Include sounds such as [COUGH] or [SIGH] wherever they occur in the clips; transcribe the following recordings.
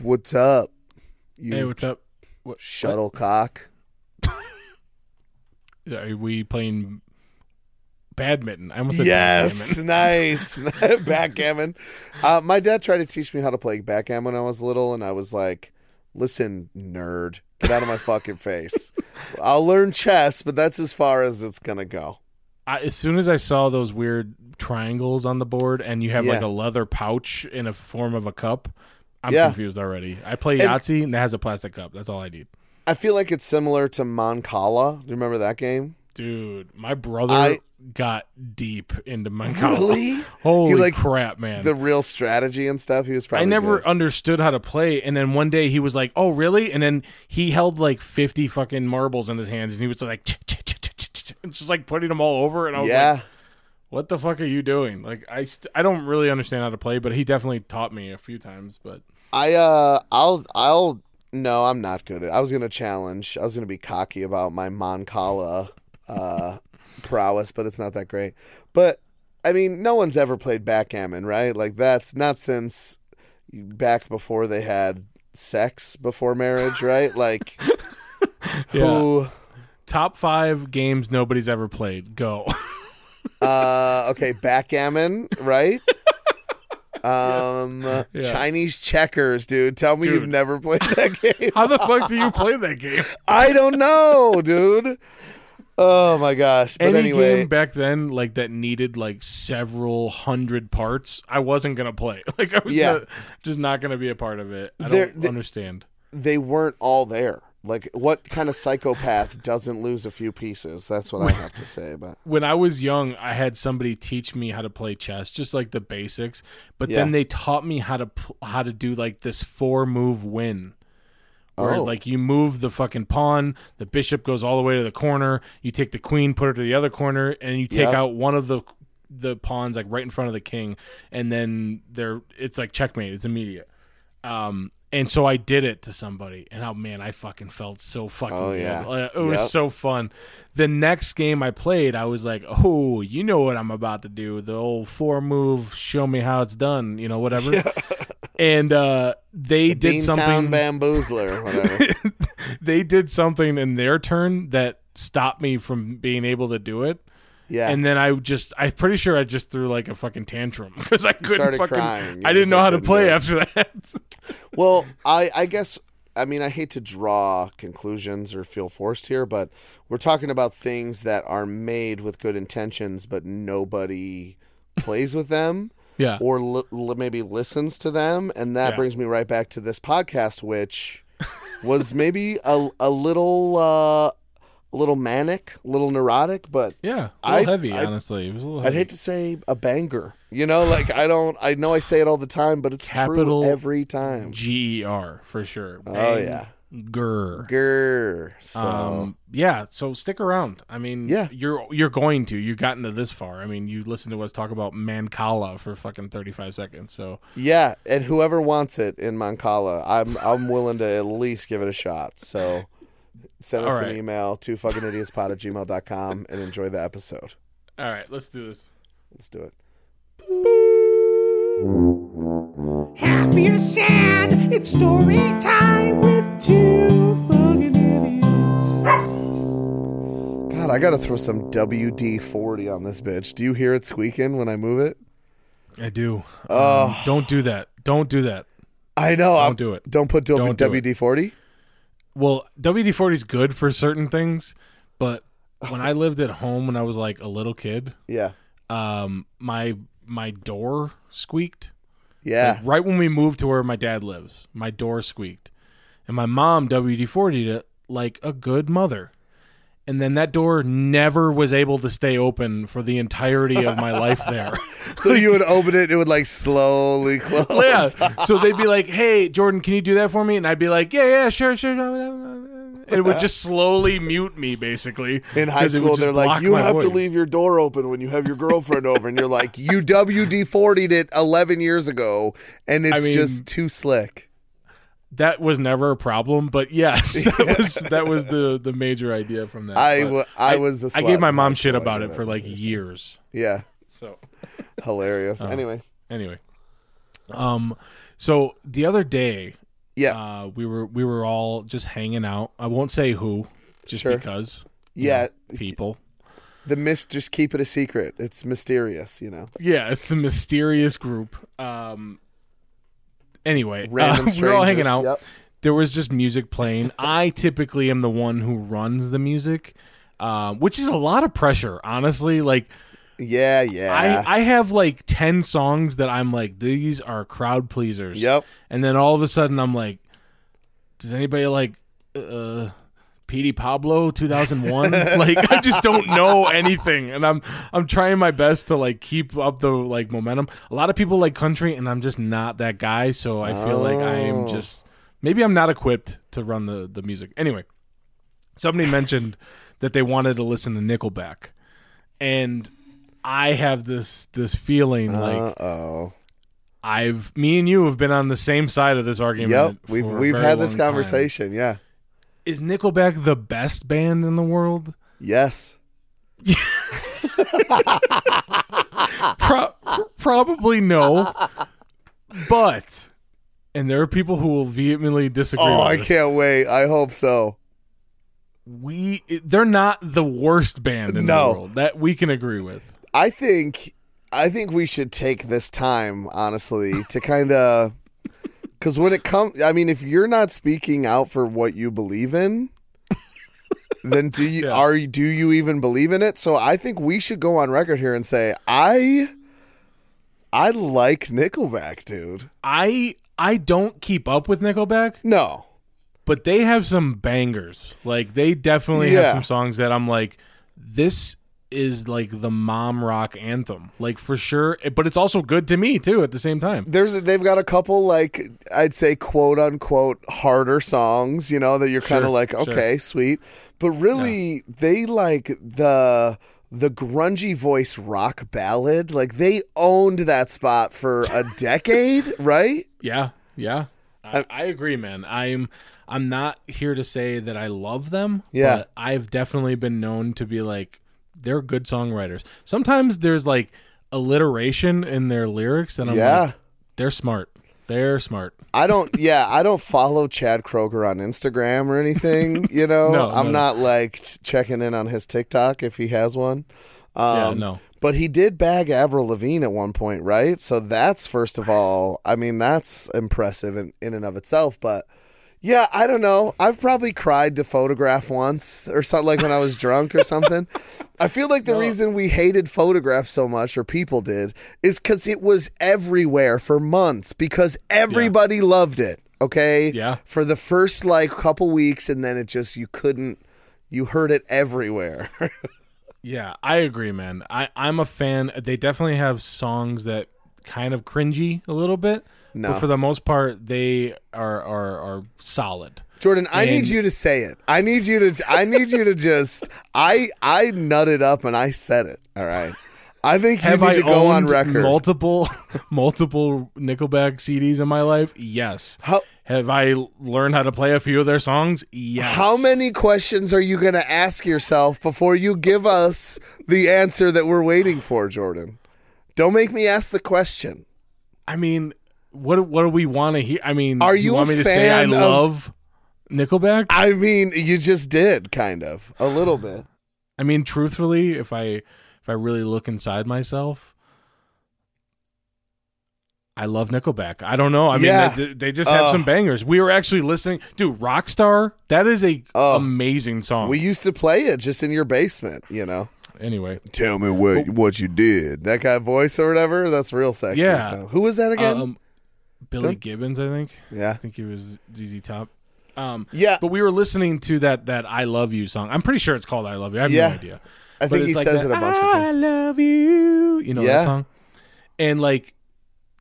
What's up? You Hey, what's up? What, Shuttlecock. what? [LAUGHS] Are we playing badminton? I almost said Yes, [LAUGHS] [LAUGHS] nice. backgammon. Uh, my dad tried to teach me how to play backgammon when I was little, and I was like, listen, nerd, get out of my fucking face. I'll learn chess, but that's as far as it's going to go. I, as soon as I saw those weird triangles on the board, and you have like a leather pouch in a form of a cup, I'm Yeah. confused already. I play And- Yahtzee, and that has a plastic cup. That's all I need. I feel like it's similar to Mancala. Do you remember that game? Dude, my brother I- got deep into Mancala. Really? [LAUGHS] Holy He, like, crap, man! The real strategy and stuff. He was probably I never good. understood how to play, and then one day he was like, "Oh, really?" And then he held like fifty fucking marbles in his hands, and he was like, it's just like putting them all over, and I was yeah. like, "What the fuck are you doing?" Like, I st- I don't really understand how to play, but he definitely taught me a few times. But I uh I'll I'll no, I'm not good at I was gonna challenge. I was gonna be cocky about my Mancala uh [LAUGHS] prowess, but it's not that great. But I mean, no one's ever played backgammon, right? Like that's not since back before they had sex before marriage, right? Like [LAUGHS] who top five games nobody's ever played. Go. [LAUGHS] uh okay, backgammon, right? [LAUGHS] Um Yeah. Chinese checkers, dude. Tell me you've never played that [LAUGHS] game. how the fuck do you play that game? I don't know, dude. Oh my gosh. But Any anyway, game back then, like that needed like several hundred parts, I wasn't gonna play. [LAUGHS] Like I was Yeah. not- just not gonna be a part of it. I don't the- understand. they weren't all there. Like, what kind of psychopath doesn't lose a few pieces? That's what I have to say about. [LAUGHS] when I was young, I had somebody teach me how to play chess, just like the basics. But Yeah. then they taught me how to how to do like this four move win, where Oh. like you move the fucking pawn, the bishop goes all the way to the corner, you take the queen, put her to the other corner, and you take out one of the the pawns like right in front of the king, and then they're it's like checkmate, it's immediate. Um, and so I did it to somebody, and oh man, I fucking felt so fucking Oh, yeah. Uh, It was Yep. so fun. The next game I played, I was like, oh, you know what I'm about to do. The old four move, show me how it's done, you know, whatever. [LAUGHS] and uh, they did Beantown something. bamboozler, [LAUGHS] whatever. they did something in their turn that stopped me from being able to do it. Yeah. And then I just, I'm pretty sure I just threw like a fucking tantrum [LAUGHS] because I couldn't started fucking, crying. You I didn't just, know like, how to couldn't play do it. after that. [LAUGHS] well, I, I guess, I mean, I hate to draw conclusions or feel forced here, but we're talking about things that are made with good intentions, but nobody plays with them. [LAUGHS] yeah. or li- li- maybe listens to them and that Yeah. brings me right back to this podcast which was maybe a, a little uh a little manic a little neurotic but Yeah. A little I- heavy, I- honestly. It was a little i'd heavy. hate to say a banger you know like i don't i know i say it all the time but it's Capital true every time G E R for sure. oh yeah Grr. grr so Um, yeah, so stick around. I mean, Yeah. you're you're going to. You've gotten to this far. I mean, you listen to us talk about Mancala for fucking thirty five seconds. So yeah and whoever wants it in mancala i'm i'm willing to at least give it a shot so send us All an email to fuckingidiotspot at gmail.com and enjoy the episode all right, let's do this. Let's do it. Happy or sad, it's story time with two fucking idiots. God, I gotta throw some WD forty on this bitch. Do you hear it squeaking when I move it? I do. Oh. Um, don't do that. Don't do that. I know. Don't I'm- do it. Don't put Don't. WD forty. Well, WD forty is good for certain things, but when I lived at home when I was like a little kid, Yeah, um, my my door squeaked. yeah. Like, right when we moved to where my dad lives, my door squeaked. And my mom WD 40'd it like a good mother. And then that door never was able to stay open for the entirety of my life there. [LAUGHS] so you would open it, it would like slowly close. yeah. [LAUGHS] So they'd be like, hey, Jordan, can you do that for me? And I'd be like, yeah, yeah, sure, sure. And it would just slowly mute me, basically. In high school, they're like, "You have to leave your door open when you have your girlfriend over," and you're like, "You WD 40'd it 11 years ago, and it's mean- just too slick." That was never a problem, but yes, [LAUGHS] that was that was the the major idea from that. I But I was a I gave my mom shit about it for like years. Yeah, So [LAUGHS] hilarious. Oh. Anyway, anyway, um, so the other day Yeah. Uh, we were we were all just hanging out. I won't say who, just Sure. because. Yeah. know, people. The mist. Just keep it a secret. It's mysterious. You know. Yeah, it's the mysterious group. Um. Anyway, uh, we [LAUGHS] were all hanging out. Yep. There was just music playing. I typically am the one who runs the music, um, which is a lot of pressure. Honestly, like Yeah. Yeah. I I have like ten songs that I'm like these are crowd pleasers. yep. and then all of a sudden I'm like, does anybody like uh Petey Pablo 2001? [LAUGHS] like I just don't know anything and I'm I'm trying my best to like keep up the like momentum. A lot of people like country and I'm just not that guy, so I feel like I am Oh. just maybe I'm not equipped to run the the music. Anyway, somebody mentioned that they wanted to listen to Nickelback. And I have this this feeling like oh. I've me and you have been on the same side of this argument. Yep. We've we've had this long time. conversation. Yeah. Is Nickelback the best band in the world? Yes. Pro- probably no. But and there are people who will vehemently disagree. Oh, I this. can't wait. I hope so. We they're not the worst band in No. the world. That we can agree with. I think I think we should take this time, honestly, to kind of because when it comes, I mean, if you're not speaking out for what you believe in, [LAUGHS] then do you Yeah. are do you even believe in it? So I think we should go on record here and say I I like Nickelback, dude. I I don't keep up with Nickelback, No, but they have some bangers. Like they definitely Yeah. have some songs that I'm like, this is like the mom rock anthem, like for sure. But it's also good to me too at the same time. there's they've got a couple like I'd say quote unquote harder songs, you know, that you're kind of Sure, like, sure. okay, sweet. But really they like the the grungy voice rock ballad. Like they owned that spot for a [LAUGHS] decade, right? Yeah, yeah, I, uh, I agree, man. I'm I'm not here to say that I love them. Yeah. but I've definitely been known to be like they're good songwriters. Sometimes there's like alliteration in their lyrics, and I'm Yeah. like, they're smart. They're smart. I don't [LAUGHS] yeah, I don't follow Chad Kroeger on Instagram or anything, [LAUGHS] you know. No, I'm no. not like checking in on his TikTok if he has one. Um, yeah, no. But he did bag Avril Lavigne at one point, right? So that's first of all, I mean, that's impressive in, in and of itself. But yeah, I don't know. I've probably cried to photograph once or something like when I was drunk or something. I feel like the reason we hated photograph so much, or people did, is because it was everywhere for months because everybody loved it. Okay. Yeah. For the first like couple weeks, and then it just, you couldn't, you heard it everywhere. [LAUGHS] Yeah, I agree, man. I, I'm a fan. They definitely have songs that kind of cringy a little bit. No. But for the most part, they are are, are solid. Jordan, I need you to say it. I need you to. I need you to just. [LAUGHS] I I nutted up and I said it. All right. I think you Have need I to go on owned record. multiple [LAUGHS] multiple Nickelback CDs in my life? Yes. how Have I learned how to play a few of their songs? Yes. how many questions are you going to ask yourself before you give us the answer that we're waiting for, Jordan? Don't make me ask the question. I mean, what what do we want to hear? I mean, Are do you want a me to say I of- love Nickelback? I mean, you just did kind of a little bit. I mean, truthfully, if I if I really look inside myself, I love Nickelback. I don't know. I mean, Yeah. they, they just have Uh. some bangers. We were actually listening, dude. Rockstar, that is a Oh. amazing song. We used to play it just in your basement, you know. anyway, Tell me what what you did. That guy voice or whatever. That's real sexy. Yeah. So. Who was that again? um, Billy Don't- Gibbons, I think. yeah. I think he was ZZ Top. Um, Yeah. but we were listening to that that "I Love You" song. I'm pretty sure it's called "I Love You." I have Yeah. no idea. I But think he like says that, it a bunch of times. I love you. You know Yeah. that song? And like,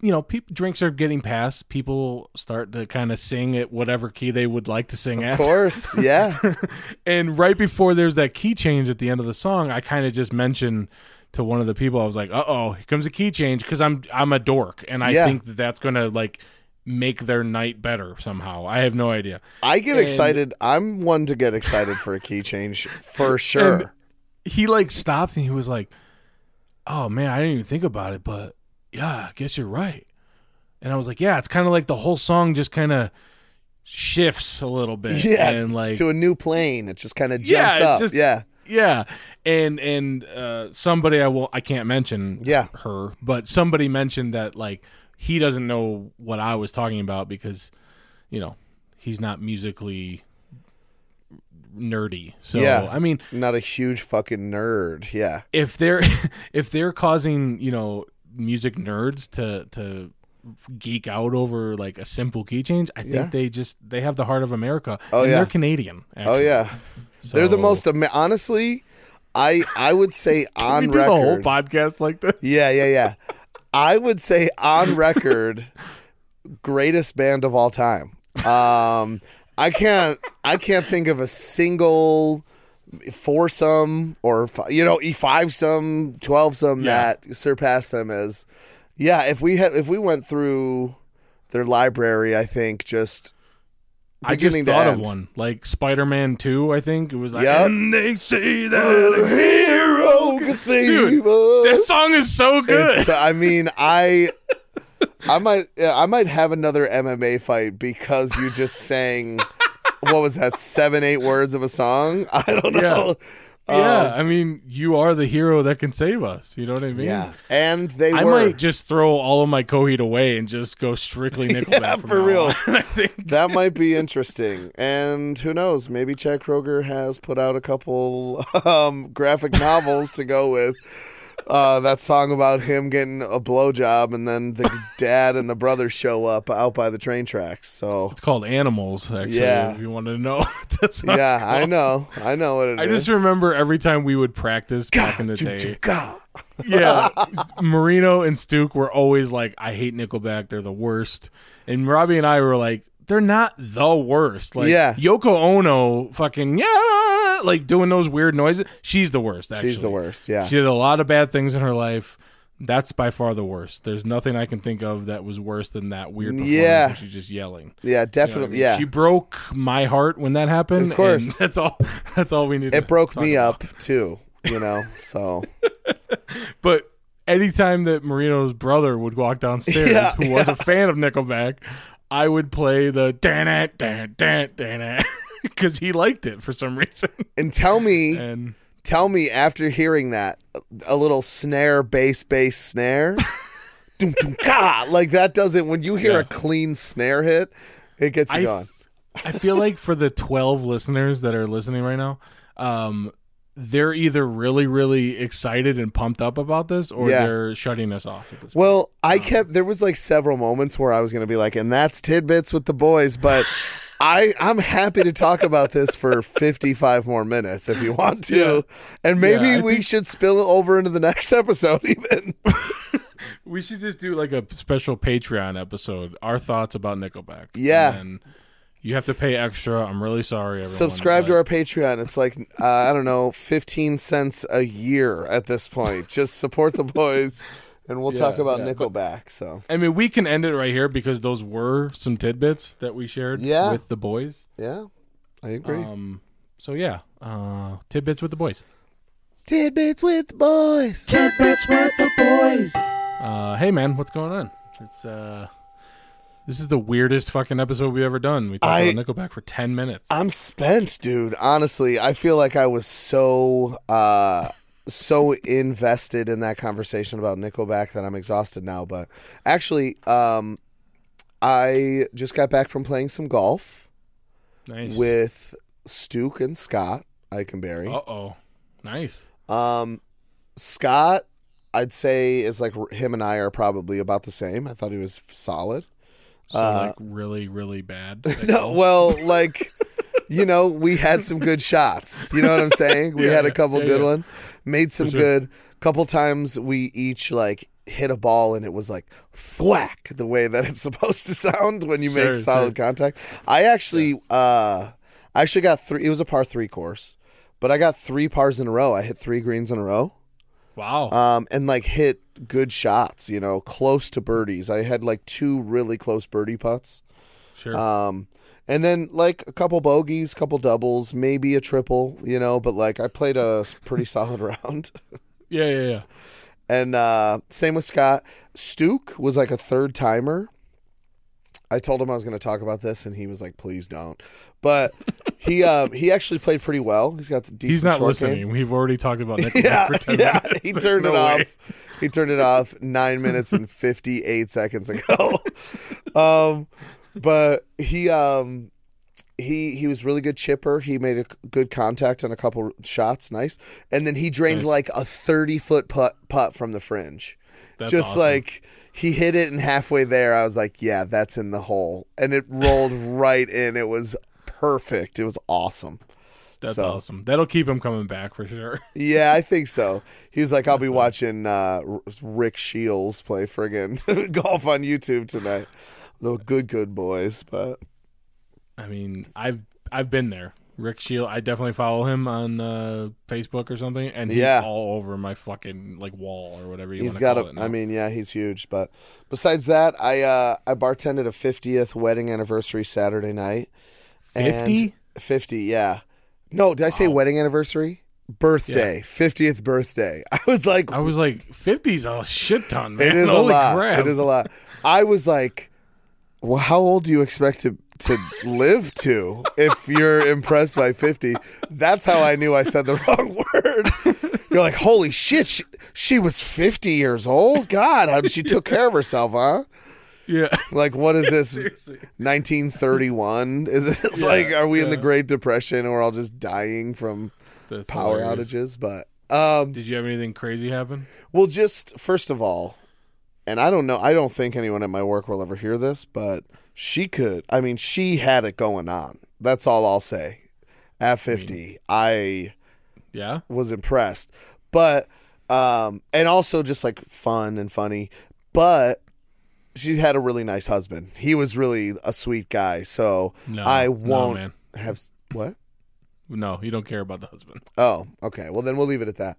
you know, drinks are getting passed. People start to kind of sing at whatever key they would like to sing Of at. Of course, yeah. [LAUGHS] And right before there's that key change at the end of the song, I kind of just mentioned to one of the people, I was like, "Uh oh, here comes a key change," because I'm I'm a dork, and I Yeah. think that that's gonna like make their night better somehow. I have no idea. I get And- excited. I'm one to get excited for a key change for [LAUGHS] sure. he like stopped and he was like, "Oh man, I didn't even think about it, but yeah, I guess you're right." And I was like, "Yeah, it's kind of like the whole song just kind of shifts a little bit. [LAUGHS] Yeah, and like to a new plane. It just kind of jumps Yeah, up. just- yeah, yeah, and and uh, somebody I will I can't mention Yeah. her, but somebody mentioned that like he doesn't know what I was talking about because you know he's not musically nerdy. So Yeah. I mean, not a huge fucking nerd. Yeah, if they're [LAUGHS] if they're causing you know music nerds to to geek out over like a simple key change, I think Yeah. they just they have the heart of America. Oh, and yeah. they're Canadian. oh actually. Yeah, they're the most. Ama- honestly, I I would say [LAUGHS] on we do the whole record. podcast like this. Yeah, yeah, yeah. I would say on [LAUGHS] record, greatest band of all time. Um, I can't, I can't think of a single foursome or you know e five some, twelve some Yeah. that surpassed them as. Yeah, if we had, if we went through their library, I think just I just thought of one, like Spider Man Two. I think it was like, Yep. and they say that a hero can save Dude, us. This song is so good. It's, I mean, I, I might, I might have another MMA fight because you just sang. what was that? Seven, eight words of a song? [LAUGHS] I don't know. yeah, I mean, you are the hero that can save us. You know what I mean? Yeah, and they I were. might just throw all of my Coheed away and just go strictly [LAUGHS] Nickelback Yeah, for real. on. [LAUGHS] I think that might be interesting, and who knows? Maybe Chad Kroeger has put out a couple [LAUGHS] um, graphic novels to go with uh, that song about him getting a blowjob, and then the [LAUGHS] dad and the brother show up out by the train tracks. So it's called Animals. Actually, Yeah. if you want to know, [LAUGHS] what that song's yeah, I know, I know what it is. I just remember every time we would practice back in the day. Yeah, [LAUGHS] Marino and Stuke were always like, "I hate Nickelback; they're the worst." And Robbie and I were like, "They're not the worst." Like, Yeah. Yoko Ono, fucking yeah, like doing those weird noises. She's the worst. Actually. She's the worst. Yeah. She did a lot of bad things in her life. That's by far the worst. There's nothing I can think of that was worse than that weird performance Yeah. where she's just yelling. yeah, You know I definitely. mean? Yeah. she broke my heart when that happened. Of course. and [LAUGHS] that's all. That's all we need. it broke me about. up too, you know. So [LAUGHS] But anytime that Marino's brother would walk downstairs, Yeah, who was a fan of Nickelback, I would play the dan it dan dan dan [LAUGHS] because he liked it for some reason. [LAUGHS] and tell me And tell me after hearing that a little snare bass bass snare [LAUGHS] Dum, dum, ka, like that doesn't when you hear Yeah. a clean snare hit it gets you I, going I feel like for the 12 listeners that are listening right now, um, they're either really, really excited and pumped up about this or Yeah. they're shutting us off at this point. well i uh, kept there was like several moments where i was gonna be like and that's tidbits with the boys but I, I'm happy to talk about this for [LAUGHS] 55 more minutes if you want to. Yeah. And maybe Yeah, we think- should spill it over into the next [LAUGHS] episode, even. [LAUGHS] We should just do like a special Patreon episode, our thoughts about Nickelback. Yeah. And you have to pay extra. I'm really sorry, everyone. Subscribe to our Patreon. It's like, uh, I don't know, 15 cents a year at this point. Just support the boys, and we'll talk about yeah, but- Nickelback. So, I mean, we can end it right here because those were some tidbits that we shared Yeah. with the boys. yeah, I agree. Um, so yeah, uh, tidbits with the boys. Tidbits with the boys. Tidbits with the boys. Uh, hey man, what's going on? It's uh, this is the weirdest fucking episode we've ever done. We talked I- about Nickelback for ten minutes. I'm spent, dude. Honestly, I feel like I was so uh so invested in that conversation about Nickelback that I'm exhausted now. But actually, um I just got back from playing some golf nice. with Stuke and Scott I Eikenberry. uh oh, nice. Um Scott I'd say is like him and I are probably about the same. I thought he was solid. So Uh, like really, really bad. [LAUGHS] No, well, [LAUGHS] like you know, we had some good shots. You know what I'm saying? We Yeah, had a couple yeah, good yeah. ones. Made some sure. good. Couple times we each like hit a ball and it was like thwack the way that it's [LAUGHS] supposed to sound when you Sure, make solid sure. contact. I actually uh I actually got three it was a par 3 course. But I got 3 pars in a row. I hit 3 greens in a row. Wow. Um and like hit good shots, you know, close to birdies. I had like two really close birdie putts. sure. Um, and then like a couple bogeys, couple doubles, maybe a triple, you know. But like I played a pretty [LAUGHS] solid round. yeah, yeah, yeah. And uh, same with Scott. Stuke was like a third timer. I told him I was going to talk about this, and he was like, "Please don't." But he um, he actually played pretty well. He's got the decent. He's not listening. game. We've already talked about Nickelback [LAUGHS] Yeah, for 10 yeah. minutes. He There's turned no it off. way. He turned it off nine minutes and fifty eight seconds ago. [LAUGHS] um, but he um he he was really good chipper. He made a good contact on a couple shots, nice. And then he drained Nice. like a thirty foot putt putt from the fringe. That's Just awesome. like he hit it, and halfway there, I was like, "Yeah, that's in the hole," and it rolled [LAUGHS] right in. It was perfect. It was awesome. That's so- awesome. That'll keep him coming back for sure. [LAUGHS] Yeah, I think so. He was like, "I'll be watching uh, Rick Shields play friggin' [LAUGHS] golf on YouTube tonight." The good, good boys, but I mean, I've I've been there. Rick Shield, I definitely follow him on uh, Facebook or something, and he's Yeah. all over my fucking like wall or whatever you he's want to got call a. I mean, yeah, he's huge. But besides that, I uh, I bartended a 50th wedding anniversary Saturday night. 50? 50, yeah. No, did I say Wow. wedding anniversary? Birthday, 50th birthday. [LAUGHS] I was like, I was like, 50's a shit ton, man. It is Holy a lot. crap. It is a lot. I was like, well, how old do you expect to to live to if you're impressed by 50? That's how I knew I said the [LAUGHS] wrong word. You're like, holy shit, she, she was 50 years old? God, how- she took care of herself, huh? Yeah. Like, what is this? [LAUGHS] 1931? Is it it's Yeah, like, are we in the. Great Depression we're all just dying from That's power hilarious. outages? But, um, Did you have anything crazy happen? Well, just first of all, and I don't know, I don't think anyone at my work will ever hear this, but she could. I mean, she had it going on. That's all I'll say. At 50, I Yeah. was impressed. But, um, and also just like fun and funny. But she had a really nice husband. He was really a sweet guy. So No. I won't man. have. What? No, you don't care about the husband. Oh, okay. Well, then we'll leave it at that.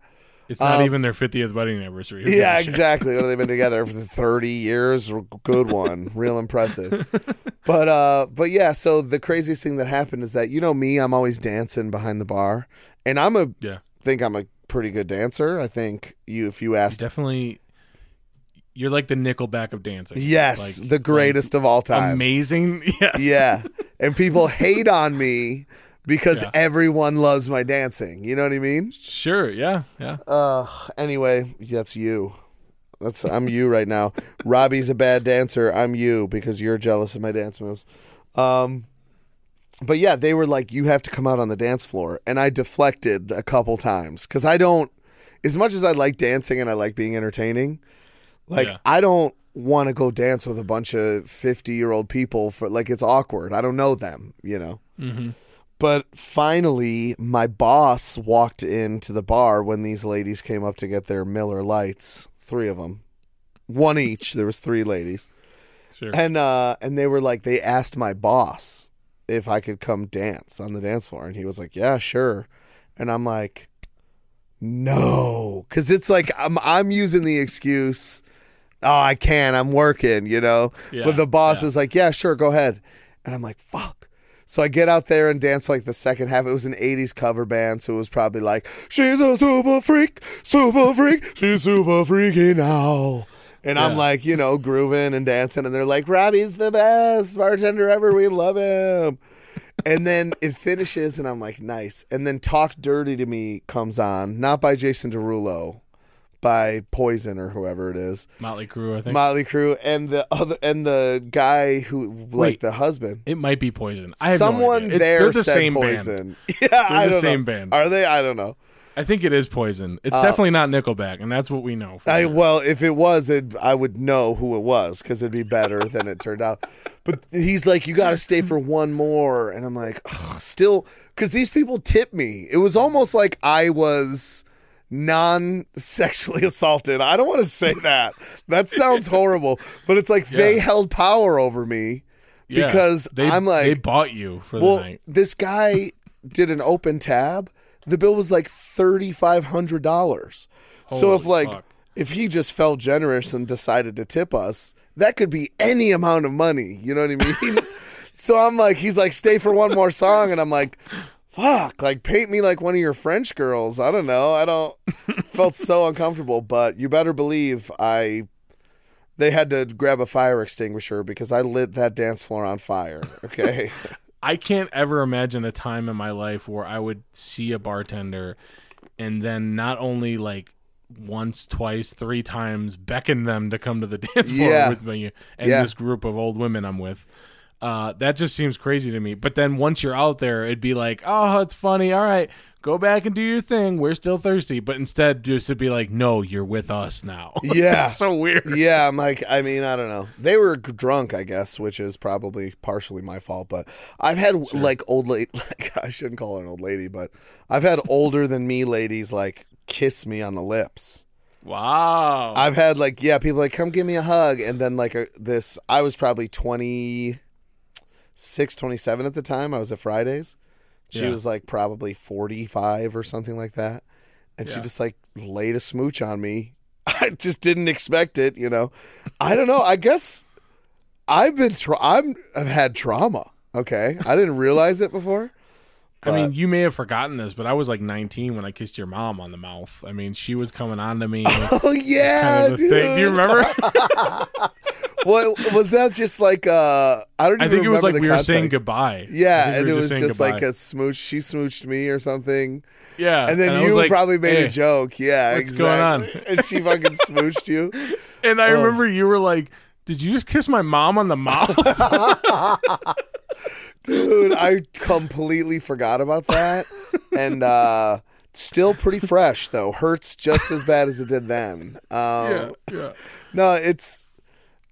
It's not Um, even their 50th wedding anniversary. Who Yeah, exactly. What have they been together for [LAUGHS] thirty years? Good one, real impressive. [LAUGHS] But uh, but yeah. So the craziest thing that happened is that you know me, I'm always dancing behind the bar, and I'm a Yeah. think I'm a pretty good dancer. I think you, if you ask Definitely. You're like the Nickelback of dancing. yes, Like- the greatest of all time. amazing. [LAUGHS] Yes. Yeah, and people hate on me because Yeah. everyone loves my dancing. You know what I mean? Sure. Yeah. Yeah. Uh, anyway, that's you. That's I'm you right now. [LAUGHS] Robbie's a bad dancer. I'm you because you're jealous of my dance moves. Um, but yeah, they were like, "You have to come out on the dance floor," and I deflected a couple times because I don't. As much as I like dancing and I like being entertaining, like Yeah. I don't want to go dance with a bunch of fifty year old people for like it's awkward. I don't know them, you know. Mm-hmm. But finally, my boss walked into the bar when these ladies came up to get their Miller Lites. Three of them, one each. There was three ladies, Sure. and uh, and they were like, they asked my boss if I could come dance on the dance floor, and he was like, yeah, sure. And I'm like, no, because it's like I'm I'm using the excuse. Oh, I can't. I'm working, you know. Yeah, but the boss yeah. is like, yeah, sure, go ahead. And I'm like, fuck. So I get out there and dance like the second half. It was an 80s cover band, so it was probably like, she's a super freak, super freak, she's super freaky now. And I'm like, you know, grooving and dancing, and they're like, Robbie's the best bartender ever. We love him. and then it finishes, and I'm like, nice. And then Talk Dirty to Me comes on, not by Jason Derulo, by Poison or whoever it is. Motley Crue. I think Motley Crue and the other and the guy who like Wait. the husband. it might be Poison. I have no Someone idea. There they're the said same band. poison. [LAUGHS] Yeah, I the same know. band. Are they? I don't know. I think it is Poison. It's Uh, definitely not Nickelback, and that's what we know. for I well, if it was, it, I would know who it was because it'd be better [LAUGHS] than it turned out. But he's like, you got to stay for one more, and I'm like, "Ugh, still, because these people tip me. It was almost like I was non-sexually [LAUGHS] assaulted. I don't want to say that. That sounds horrible, but it's like they held power over me. Yeah. because they, I'm like- they bought you for Well, the night. this guy did an open tab. The bill was like thirty five hundred dollars. So if like fuck. if he just felt generous and decided to tip us, that could be any amount of money. You know what I mean? [LAUGHS] so I'm like, he's like, stay for one more song, and I'm like, fuck, like paint me like one of your French girls. I don't know. I don't [LAUGHS] felt so uncomfortable, but you better believe I they had to grab a fire extinguisher because I lit that dance floor on fire. [LAUGHS] Okay. I can't ever imagine a time in my life where I would see a bartender and then not only like once, twice, three times beckon them to come to the [LAUGHS] dance floor Yeah. with me and Yeah. this group of old women I'm with. Uh, that just seems crazy to me. But then once you're out there, it'd be like, oh, it's funny. All right, go back and do your thing. We're still thirsty. But instead, just to be like, no, you're with us now. [LAUGHS] Yeah. So weird. yeah, I'm like, I mean, I don't know. They were drunk, I guess, which is probably partially my fault. But I've had like old lady, [LAUGHS] like I shouldn't call her an old lady, but I've had older than me ladies like kiss me on the lips. Wow. I've had like, yeah, people like come give me a hug, and then like a, this. I was probably 26, 27 at the time. I was at Fridays. She Yeah. was like probably 45 or something like that. And she just like laid a smooch on me. [LAUGHS] I just didn't expect it, you know. I don't know. I guess I've been tra- I'm I've had trauma. Okay. I didn't realize it before. I mean, you may have forgotten this, but I was like 19 when I kissed your mom on the mouth. I mean, she was coming on to me. [LAUGHS] Oh yeah, kind of dude. thing. Do you remember? [LAUGHS] What was that just like uh I don't even I think it was like we were saying goodbye. Yeah, and we it was just like a smooch. She smooched me or something, yeah. and then was you like, probably made "Hey." a joke. Yeah, what's going on? [LAUGHS] and she fucking smooched you. [LAUGHS] And I Oh. remember you were like, "Did you just kiss my mom on the mouth?" [LAUGHS] Dude, I completely forgot about that. And uh still pretty fresh though. Hurts just as bad as it did then. Um yeah, yeah. No, it's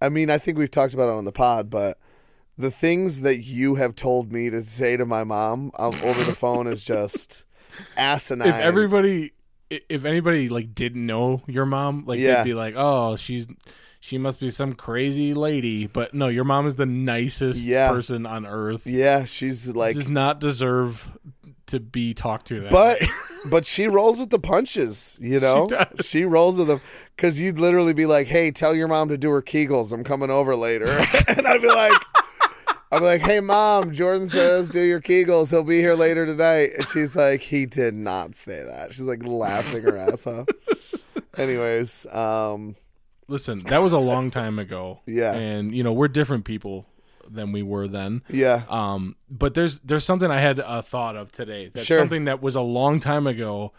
I mean, I think we've talked about it on the pod, but the things that you have told me to say to my mom um, over the phone is just [LAUGHS] asinine. If everybody, if anybody like didn't know your mom, like Yeah. they'd be like, "Oh, she's." She must be some crazy lady, but no, your mom is the nicest Yeah. person on earth. yeah, she's like does not deserve to be talked to that But [LAUGHS] but she rolls with the punches, you know. does. She rolls with them because you'd literally be like, "Hey, tell your mom to do her Kegels. I'm coming over later," [LAUGHS] [LAUGHS] and I'd be like. I'd be like, "Hey, mom, Jordan says do your Kegels. He'll be here later tonight." And she's like, "He did not say that." She's like laughing her ass off. Anyways, um, Listen, that was a long time ago. Yeah. and you know we're different people than we were then. yeah, Um, but there's there's something I had a thought of today. That's Sure. something that was a long time ago,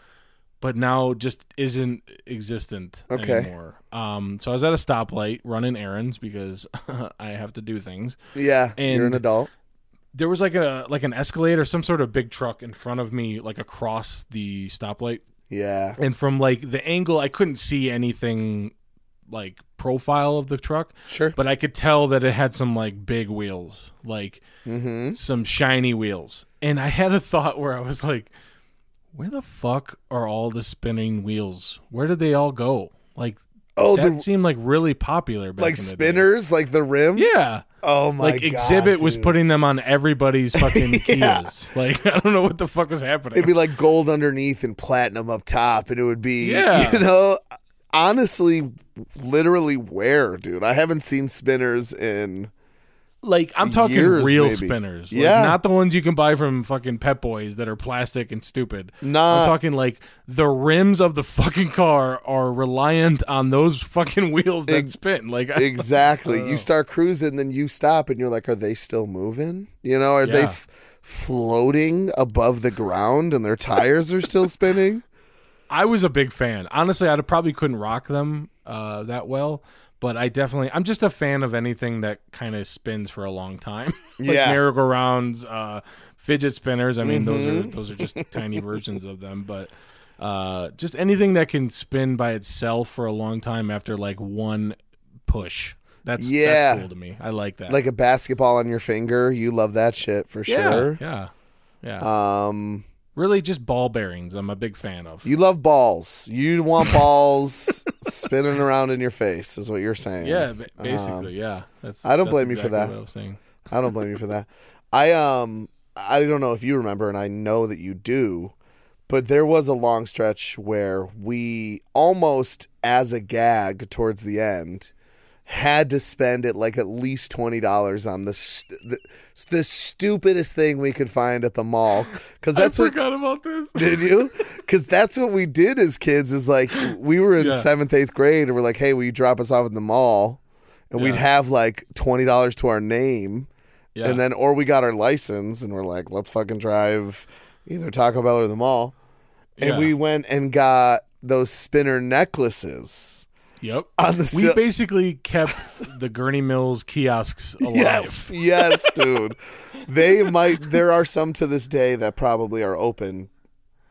but now just isn't existent Okay. anymore. Um, so I was at a stoplight running errands because [LAUGHS] I have to do things. yeah. you're an adult. There was like a like an Escalade or some sort of big truck in front of me, like across the stoplight. Yeah, and from like the angle i couldn't see anything like profile of the truck sure. but i could tell that it had some like big wheels like Mm-hmm. some shiny wheels and i had a thought where i was like where the fuck are all the spinning wheels where did they all go like Oh, that the seemed like really popular like in the day. spinners, like the rims. Yeah. Oh my God. like god. Xzibit was putting them on everybody's [LAUGHS] fucking Yeah. Kias. Like [LAUGHS] I don't know what the fuck was happening. It'd be like gold underneath and platinum up top, and it would be, Yeah. you know, honestly, literally where, dude? I haven't seen spinners in. Like I'm talking Years, real maybe. spinners, like, Yeah. not the ones you can buy from fucking Pep Boys that are plastic and stupid. Nah. I'm talking like the rims of the fucking car are reliant on those fucking wheels that Ex- spin. Like I- Exactly. [LAUGHS] You start cruising, then you stop, and you're like, are they still moving? You know, are they f- floating above the ground and their tires are still spinning? I was a big fan. Honestly, I probably couldn't rock them uh, that well, but I definitely I'm just a fan of anything that kind of spins for a long time. [LAUGHS] like Yeah. merry-go-rounds, uh, fidget spinners. I mean, those Mm-hmm. are those are just [LAUGHS] tiny versions of them, but uh, just anything that can spin by itself for a long time after like one push. That's Yeah. that's cool to me. I like that. Like a basketball on your finger. You love that shit for yeah, sure. yeah, yeah. Um, really, just ball bearings. I'm a big fan of. you love balls. You want [LAUGHS] balls spinning around in your face, is what you're saying. yeah, ba- basically, yeah. That's. Um, I don't that's blame you for that. I was saying. I don't blame you for that. I um I don't know if you remember and I know that you do, but there was a long stretch where we almost as a gag towards the end had to spend it like at least $20 on the st- the, the stupidest thing we could find at the mall cuz that's I what forgot about this. did you? [LAUGHS] Because that's what we did as kids. Is like we were in Yeah. seventh, eighth grade, and we're like, "Hey, will you drop us off at the mall?" and we'd have like twenty dollars to our name, Yeah. and then or we got our license and we're like, let's fucking drive either Taco Bell or the mall, and Yeah. we went and got those spinner necklaces Yep. on the We sil- basically kept the Gurnee Mills kiosks [LAUGHS] alive. Yes, yes, dude. They might. There are some to this day that probably are open,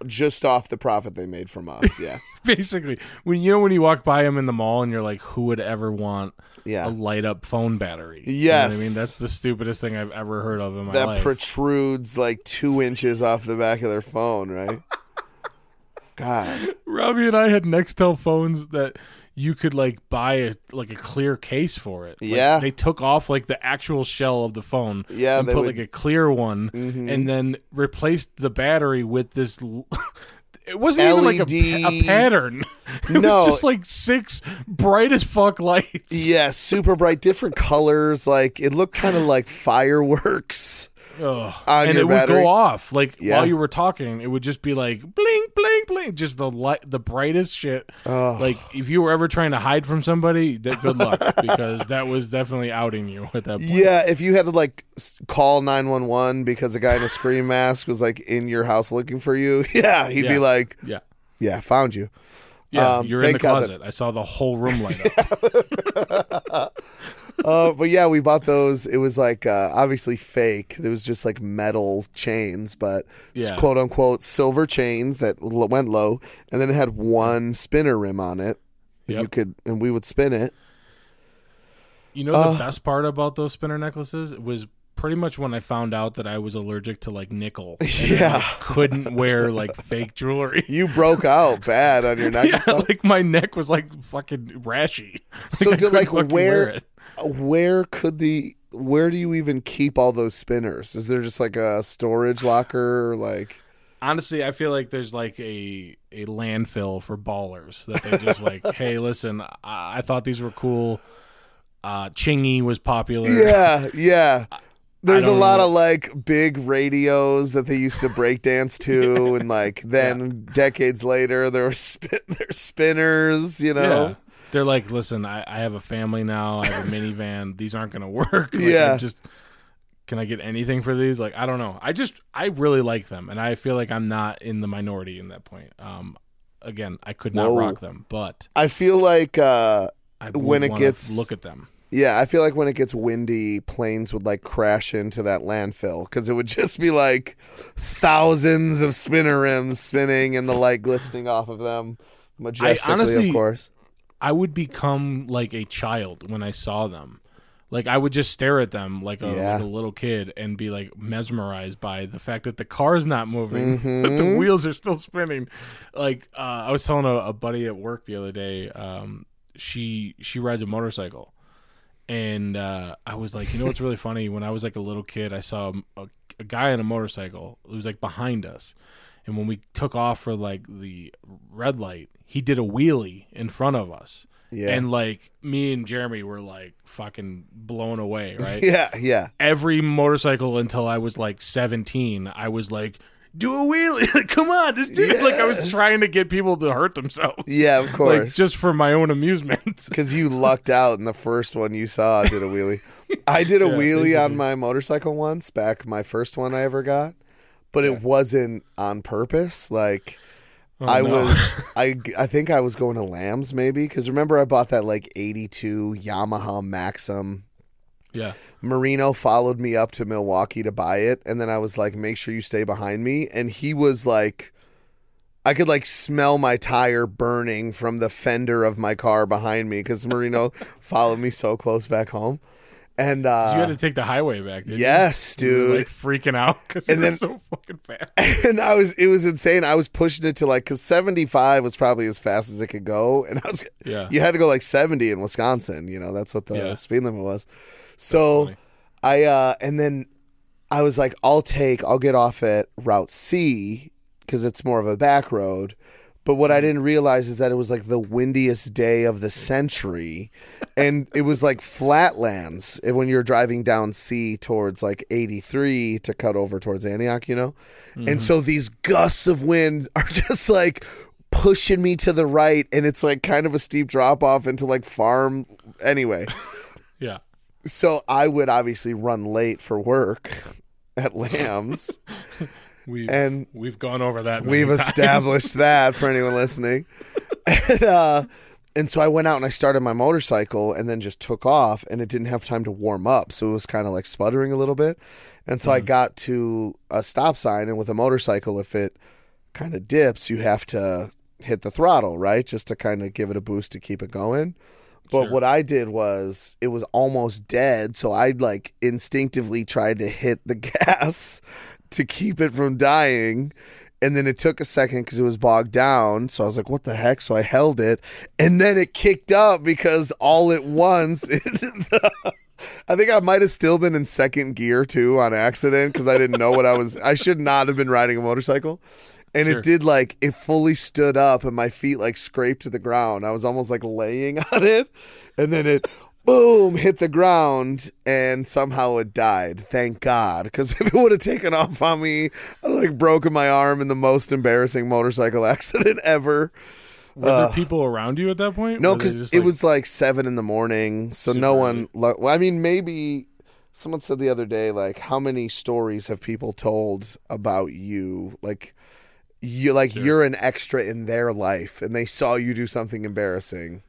just off the profit they made from us. Yeah, [LAUGHS] Basically, when you know when you walk by them in the mall and you're like, who would ever want yeah. a light up phone battery? You know Yes. I mean that's the stupidest thing I've ever heard of in my that life. That protrudes like two inches off the back of their phone, right? [LAUGHS] God, Robbie and I had Nextel phones that you could like buy a like a clear case for it. Like, Yeah. they took off like the actual shell of the phone. Yeah, and they put would- Mm-hmm. like a clear one, and then replaced the battery with this. [LAUGHS] It wasn't even like a, a pattern. [LAUGHS] It No. was just like six bright as fuck lights. yeah, super bright, different colors. Like it looked kind of [SIGHS] like fireworks. Ugh. On and your it would go off like Yeah. while you were talking. It would just be like blink, blink, blink, just the light, the brightest shit. Oh. Like if you were ever trying to hide from somebody, that good luck [LAUGHS] because that was definitely outing you at that point. Yeah, if you had to like s- call nine one one because a guy in a scream mask was like in your house looking for you, [LAUGHS] yeah, he'd be Yeah. like, Yeah, "Yeah, found you." yeah. Um, you're in the thank God that- closet. I saw the whole room light up. [LAUGHS] [LAUGHS] Uh, but yeah, we bought those. It was like uh, obviously fake. It was just like metal chains, but Yeah. quote unquote silver chains that l- went low, and then it had one spinner rim on it. that You could, and we would spin it. You know Uh. the best part about those spinner necklaces was pretty much when I found out that I was allergic to like nickel. [LAUGHS] And I, Yeah. like, couldn't wear [LAUGHS] like fake jewelry. You broke out bad on your neck Yeah, like my neck was like fucking rashy. So I did, like, where- wear it. Where could the where do you even keep all those spinners? Is there just like a storage locker? Like, Honestly, I feel like there's like a a landfill for ballers that they just [LAUGHS] like, hey, listen, I, I thought these were cool. Uh, Chingy was popular. yeah, yeah. [LAUGHS] There's a lot know. of like big radios that they used to break dance to, [LAUGHS] and like then decades later there were spin- there's spinners, you know. Yeah. They're like, listen, I, I have a family now. I have a minivan. [LAUGHS] These aren't going to work. Like, Yeah. Just can I get anything for these? Like, I don't know. I just I really like them, and I feel like I'm not in the minority in that point. Um, again, I could not Whoa. rock them, but I feel like uh I When it gets- look at them. yeah, I feel like when it gets windy, planes would like crash into that landfill because it would just be like thousands of spinner rims spinning and the light glistening off of them majestically, honestly- of course. I would become like a child when I saw them. Like I would just stare at them like a, Yeah. like a little kid and be like mesmerized by the fact that the car's not moving, [LAUGHS] but Mm-hmm. the wheels are still spinning. Like uh, I was telling a, a buddy at work the other day, um, she she rides a motorcycle, and uh, I was like, you know what's really [LAUGHS] funny? When I was like a little kid, I saw a, a guy on a motorcycle. It was like behind us, and when we took off for like the red light, he did a wheelie in front of us. Yeah. And like me and Jeremy were like fucking blown away, [LAUGHS] right? Yeah, yeah. Every motorcycle until I was like 17, I was like, do a wheelie. Like, [LAUGHS] Come on, this dude. Like I was trying to get people to hurt themselves. Yeah, of course. Like just for my own amusement. [LAUGHS] because you lucked out in the first one you saw I did a wheelie. I did a Yeah, wheelie on my motorcycle once, back my first one I ever got, but it wasn't on purpose. Like Oh, I no. was, [LAUGHS] I I think I was going to Lambs maybe because remember I bought that like '82 Yamaha Maxim. Yeah. Marino followed me up to Milwaukee to buy it, and then I was like, "Make sure you stay behind me." And he was like, I could like smell my tire burning from the fender of my car behind me because Marino [LAUGHS] followed me so close back home. And uh, you had to take the highway back, didn't yes, you? You dude. like freaking out [LAUGHS] because it was then- so fucking fast. [LAUGHS] and I was, it was insane. I was pushing it to like, cause 75 was probably as fast as it could go. And I was, Yeah. you had to go like 70 in Wisconsin. You know, that's what the Yeah. speed limit was. So. I, uh, and then I was like, I'll take, I'll get off at Route C because it's more of a back road. But what I didn't realize is that it was like the windiest day of the century. And it was like flatlands and when you're driving down C towards like 83 to cut over towards Antioch, you know? And mm-hmm. so these gusts of wind [LAUGHS] are just like pushing me to the right. And it's like kind of a steep drop off into like farm. Anyway. [LAUGHS] Yeah. So I would obviously run late for work at [LAUGHS] Lambs, We've and we've gone over that. we've times. established that for anyone [LAUGHS] listening. And, uh, and so I went out and I started my motorcycle and then just took off and it didn't have time to warm up. So it was kind of like sputtering a little bit. And so I got to a stop sign and with a motorcycle, if it kind of dips, you have to hit the throttle, right? Just to kind of give it a boost to keep it going. But Sure. what I did was it was almost dead. So I like instinctively tried to hit the [LAUGHS] gas to keep it from dying. And then it took a second because it was bogged down. So I was like, what the heck? So I held it. And then it kicked up because all at once, [LAUGHS] I think I might have still been in second gear too on accident because I didn't know what I was. I should not have been riding a motorcycle. And Sure. it did like, it fully stood up and my feet like scraped to the ground. I was almost like laying [LAUGHS] on it. And then it boom hit the ground and somehow it died. Thank God. Because [LAUGHS] if it would have taken off on me, I'd have like broken my arm in the most embarrassing motorcycle [LAUGHS] accident ever. Were there uh, people around you at that point? No, because just it like- was like seven in the morning, so no one. Lo- well, I mean, maybe someone said the other day, like, how many stories have people told about you? Like, you like you're an extra in their life, and they saw you do something embarrassing,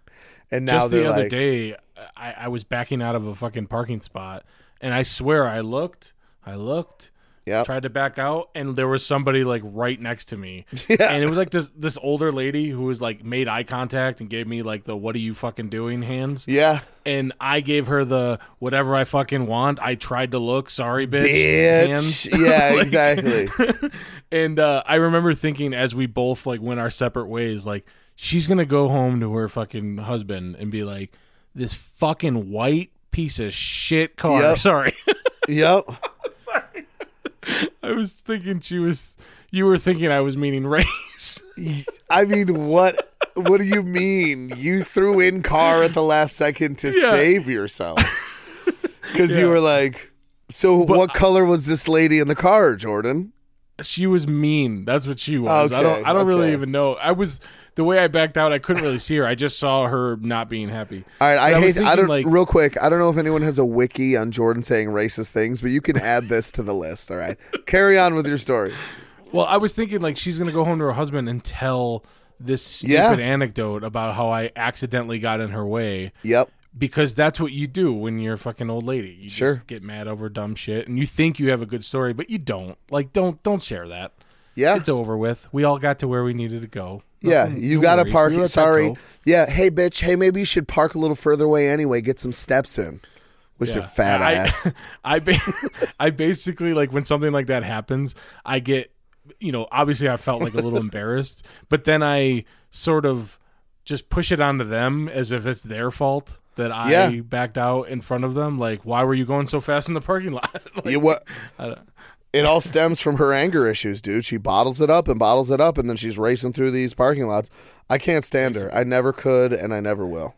and now just they're the other like, day. I, I was backing out of a fucking parking spot, and I swear I looked, I looked, Yep. tried to back out, and there was somebody like right next to me, [LAUGHS] Yeah. and it was like this this older lady who was like made eye contact and gave me like the "What are you fucking doing?" hands, yeah, and I gave her the "Whatever I fucking want." I tried to look sorry, bitch, bitch. hands. [LAUGHS] Yeah, Like- exactly. [LAUGHS] and uh, I remember thinking as we both like went our separate ways, like she's gonna go home to her fucking husband and be like, "This fucking white piece of shit car." Yep. [LAUGHS] Sorry, yep. [LAUGHS] Sorry. I was thinking she was. You were thinking I was meaning race. [LAUGHS] I mean, what? What do you mean? You threw in car at the last second to Yeah. save yourself because you were like, "So, what color was this lady in the car, Jordan?" She was mean. That's what she was. I don't. I don't really even know. I was the way I backed out. I couldn't really see her. I just saw her not being happy. All right, I I hate. I don't. like- real quick, I don't know if anyone has a wiki on Jordan saying racist things, but you can add this to the list. All right, [LAUGHS] carry on with your story. Well, I was thinking like she's gonna go home to her husband and tell this stupid Yeah. anecdote about how I accidentally got in her way Yep. Because that's what you do when you're a fucking old lady. You Sure. just get mad over dumb shit and you think you have a good story, but you don't. Like don't don't share that. Yeah. It's over with. We all got to where we needed to go. Yeah, Nothing- you got to park. Sorry. go. Yeah. Hey, bitch. Hey, maybe you should park a little further away anyway. Get some steps in. With your fat I, [LAUGHS] ass. I, ba- [LAUGHS] I basically like when something like that happens, I get, you know, obviously I felt like a little [LAUGHS] embarrassed, but then I sort of just push it onto them as if it's their fault that I Yeah. backed out in front of them. Like, why were you going so fast in the parking [LAUGHS] lot? Like, you what? It all stems from her anger issues, dude. She bottles it up and bottles it up, and then she's racing through these parking lots. I can't stand her. I never could, and I never will.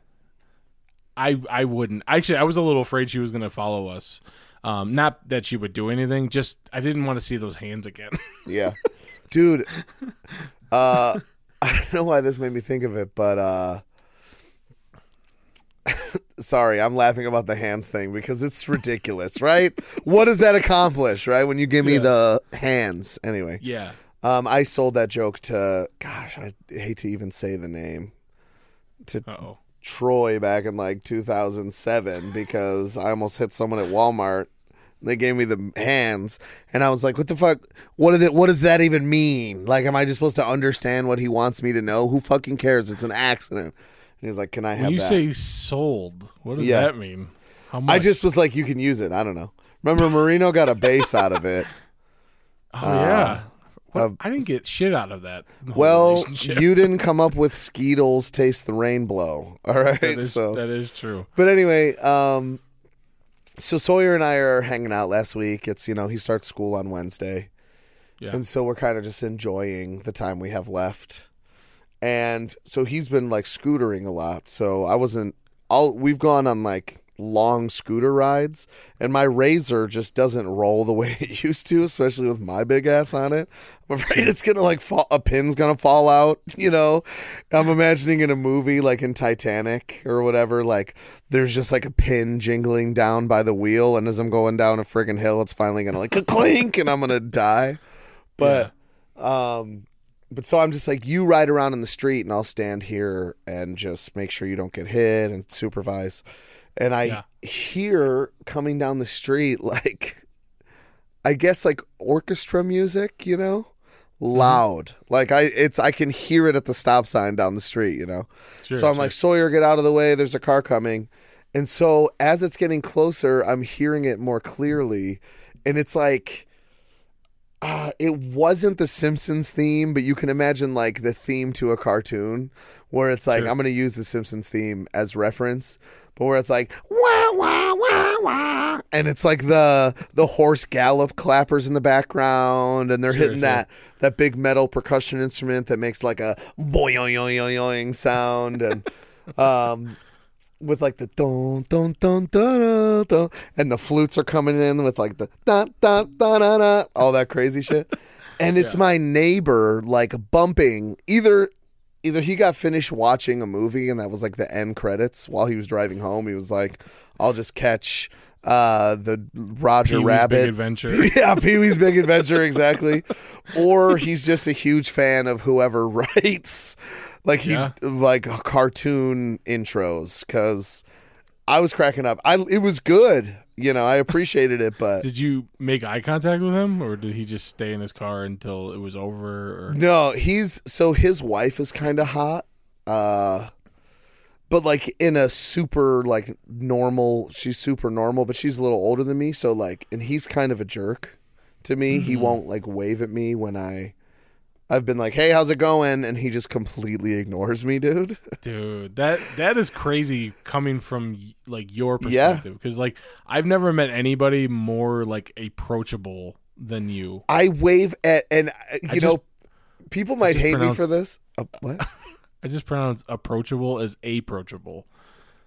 I I wouldn't actually. I was a little afraid she was going to follow us. Um, not that she would do anything. Just I didn't want to see those hands again. [LAUGHS] Yeah, dude. Uh, [LAUGHS] I don't know why this made me think of it, but uh, [LAUGHS] sorry, I'm laughing about the hands thing because it's ridiculous, right? What does that accomplish, right? When you give me Yeah. the hands, anyway. yeah. Um, I sold that joke to, gosh, I hate to even say the name, to Uh oh. Troy back in like 2007 because I almost hit someone at Walmart. They gave me the hands, and I was like, "What the fuck? What did it, What does that even mean? Like, am I just supposed to understand what he wants me to know? Who fucking cares? It's an accident." And he was like, "Can I have When you that?" say sold, what does Yeah. that mean? How much? I just was like, "You can use it." I don't know. Remember, Marino got a base out of it. [LAUGHS] Oh yeah. What? uh, I didn't get shit out of that. Well, you didn't come up with Skeetles taste the rain blow. [LAUGHS] All right, that is, so that is true. But anyway, um, so Sawyer and I are hanging out last week. It's you know he starts school on Wednesday, Yeah. and so we're kind of just enjoying the time we have left. And so he's been like scootering a lot. So I wasn't. All we've gone on like long scooter rides, and my razor just doesn't roll the [LAUGHS] way it used to, especially with my big ass on it. I'm afraid it's gonna like fall, a pin's gonna fall out. [LAUGHS] You know, I'm imagining in a movie like in Titanic or whatever, like there's just like a pin jingling down by the wheel, and as I'm going down a friggin' hill, it's finally gonna like a clink, and I'm gonna die. But um, but so I'm just like, you ride around in the street, and I'll stand here and just make sure you don't get hit and supervise. And I Yeah. hear coming down the street, [LAUGHS] like, I guess like orchestra music, you know, mm-hmm. loud. Like I, it's I can hear it at the stop sign down the street, you know. Sure, so I'm sure. like, Sawyer, get out of the way. There's a car coming. And so as it's getting closer, I'm hearing it more clearly, and it's like uh, it wasn't the Simpsons theme, but you can imagine like the theme to a cartoon where it's like Sure. I'm going to use the Simpsons theme as reference, but where it's like wah wah wah wah, and it's like the the horse gallop clappers in the background, and they're Sure, hitting sure. that that big metal percussion instrument that makes like a boing boing, boing sound, and [LAUGHS] um with like the dun dun dun dun dun, dun and the flutes are coming in with like the dun dun dun dun, dun all that crazy shit. [LAUGHS] And it's Yeah. my neighbor like bumping either either he got finished watching a movie and that was like the end credits while he was driving home. He was like, I'll just catch uh the Roger Pee-wee's Rabbit Big Adventure. [LAUGHS] yeah, [LAUGHS] Pee Wee's Big Adventure, exactly. or he's just a huge fan of whoever writes, like he Yeah. like cartoon intros. Because I was cracking up. I it was good. You know, I appreciated it, but Did you make eye contact with him, or did he just stay in his car until it was over? Or no, he's so his wife is kind of hot. Uh but like in a super like normal she's super normal but she's a little older than me so like and he's kind of a jerk to me he won't like wave at me when i i've been like hey how's it going and he just completely ignores me dude dude, that that is crazy coming from like your perspective. Because like I've never met anybody more like approachable than you. i wave at and uh, you I just- know people might hate me for this uh, [LAUGHS] what I just pronounce approachable as approachable.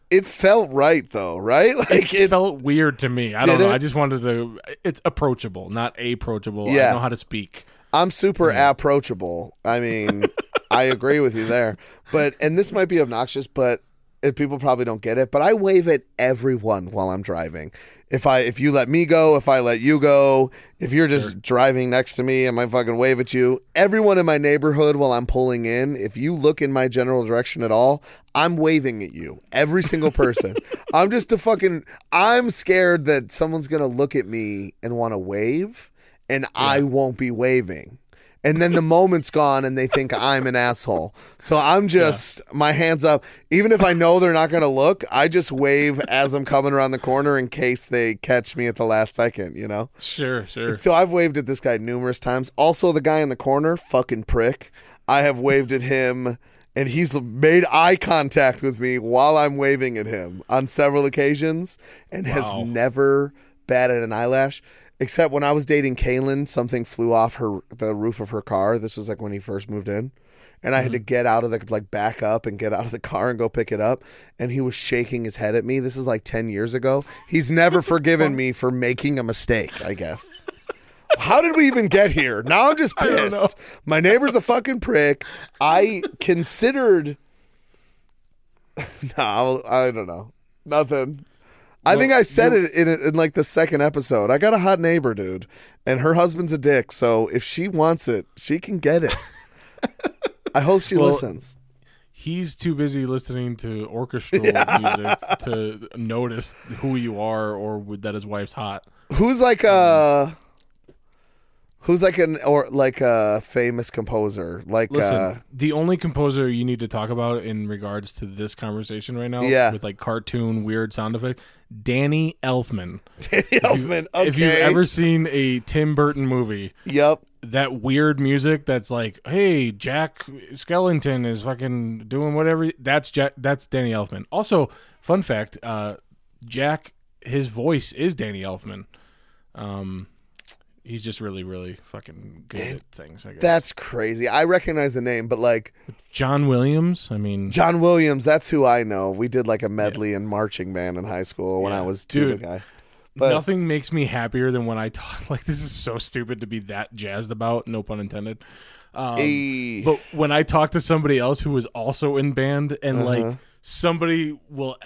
it felt right though right [LAUGHS] like It it felt weird to me. I don't know. it? I just wanted to. It's approachable, not approachable. Yeah. I know how to speak. I'm super approachable. I mean, I agree with you there. But and this might be obnoxious, but if people probably don't get it, but I wave at everyone while I'm driving. If I if you let me go, if I let you go, if you're just driving next to me, I might fucking wave at you. Everyone in my neighborhood while I'm pulling in, if you look in my general direction at all, I'm waving at you. Every single person. [LAUGHS] I'm just a fucking I'm scared that someone's gonna look at me and want to wave and I won't be waving. And then the moment's gone and they think I'm an asshole. So I'm just my hands up. Even if I know they're not going to look, I just wave as I'm coming around the corner in case they catch me at the last second, you know? Sure, sure. So I've waved at this guy numerous times. Also, the guy in the corner, fucking prick. I have waved at him and he's made eye contact with me while I'm waving at him on several occasions and has never batted an eyelash. Except when I was dating Kaylin, something flew off her the roof of her car. This was like when he first moved in. And I had to get out of the like back up and get out of the car and go pick it up. And he was shaking his head at me. This is like ten years ago. He's never [LAUGHS] forgiven me for making a mistake, I guess. How did we even get here? Now I'm just [LAUGHS] pissed. My neighbor's a fucking prick. I considered. [LAUGHS] No, I don't know. Nothing. I think I said it in, in like the second episode. I got a hot neighbor, dude, and her husband's a dick. So if she wants it, she can get it. I hope she [LAUGHS] Well, listens. He's too busy listening to orchestral [LAUGHS] music to notice who you are or would- that his wife's hot. Who's like a who's like an or like a famous composer? Like Listen, uh the only composer you need to talk about in regards to this conversation right now, Yeah. with like cartoon weird sound effect, Danny Elfman. [LAUGHS] Danny Elfman. Okay. If you've ever seen a Tim Burton movie, Yep. that weird music that's like, "Hey, Jack Skellington is fucking doing whatever." That's Jack. That's Danny Elfman. Also, fun fact: uh, Jack, his voice is Danny Elfman. Um, He's just really, really fucking good at things. I guess That's crazy. I recognize the name, but like John Williams. I mean, John Williams, that's who I know. We did like a medley and marching band in high school when Yeah. I was tuba Dude. guy. But nothing makes me happier than when I talk. [LAUGHS] Like this is so stupid to be that jazzed about. No pun intended. Um, eh, But when I talk to somebody else who was also in band and Uh-huh. like somebody will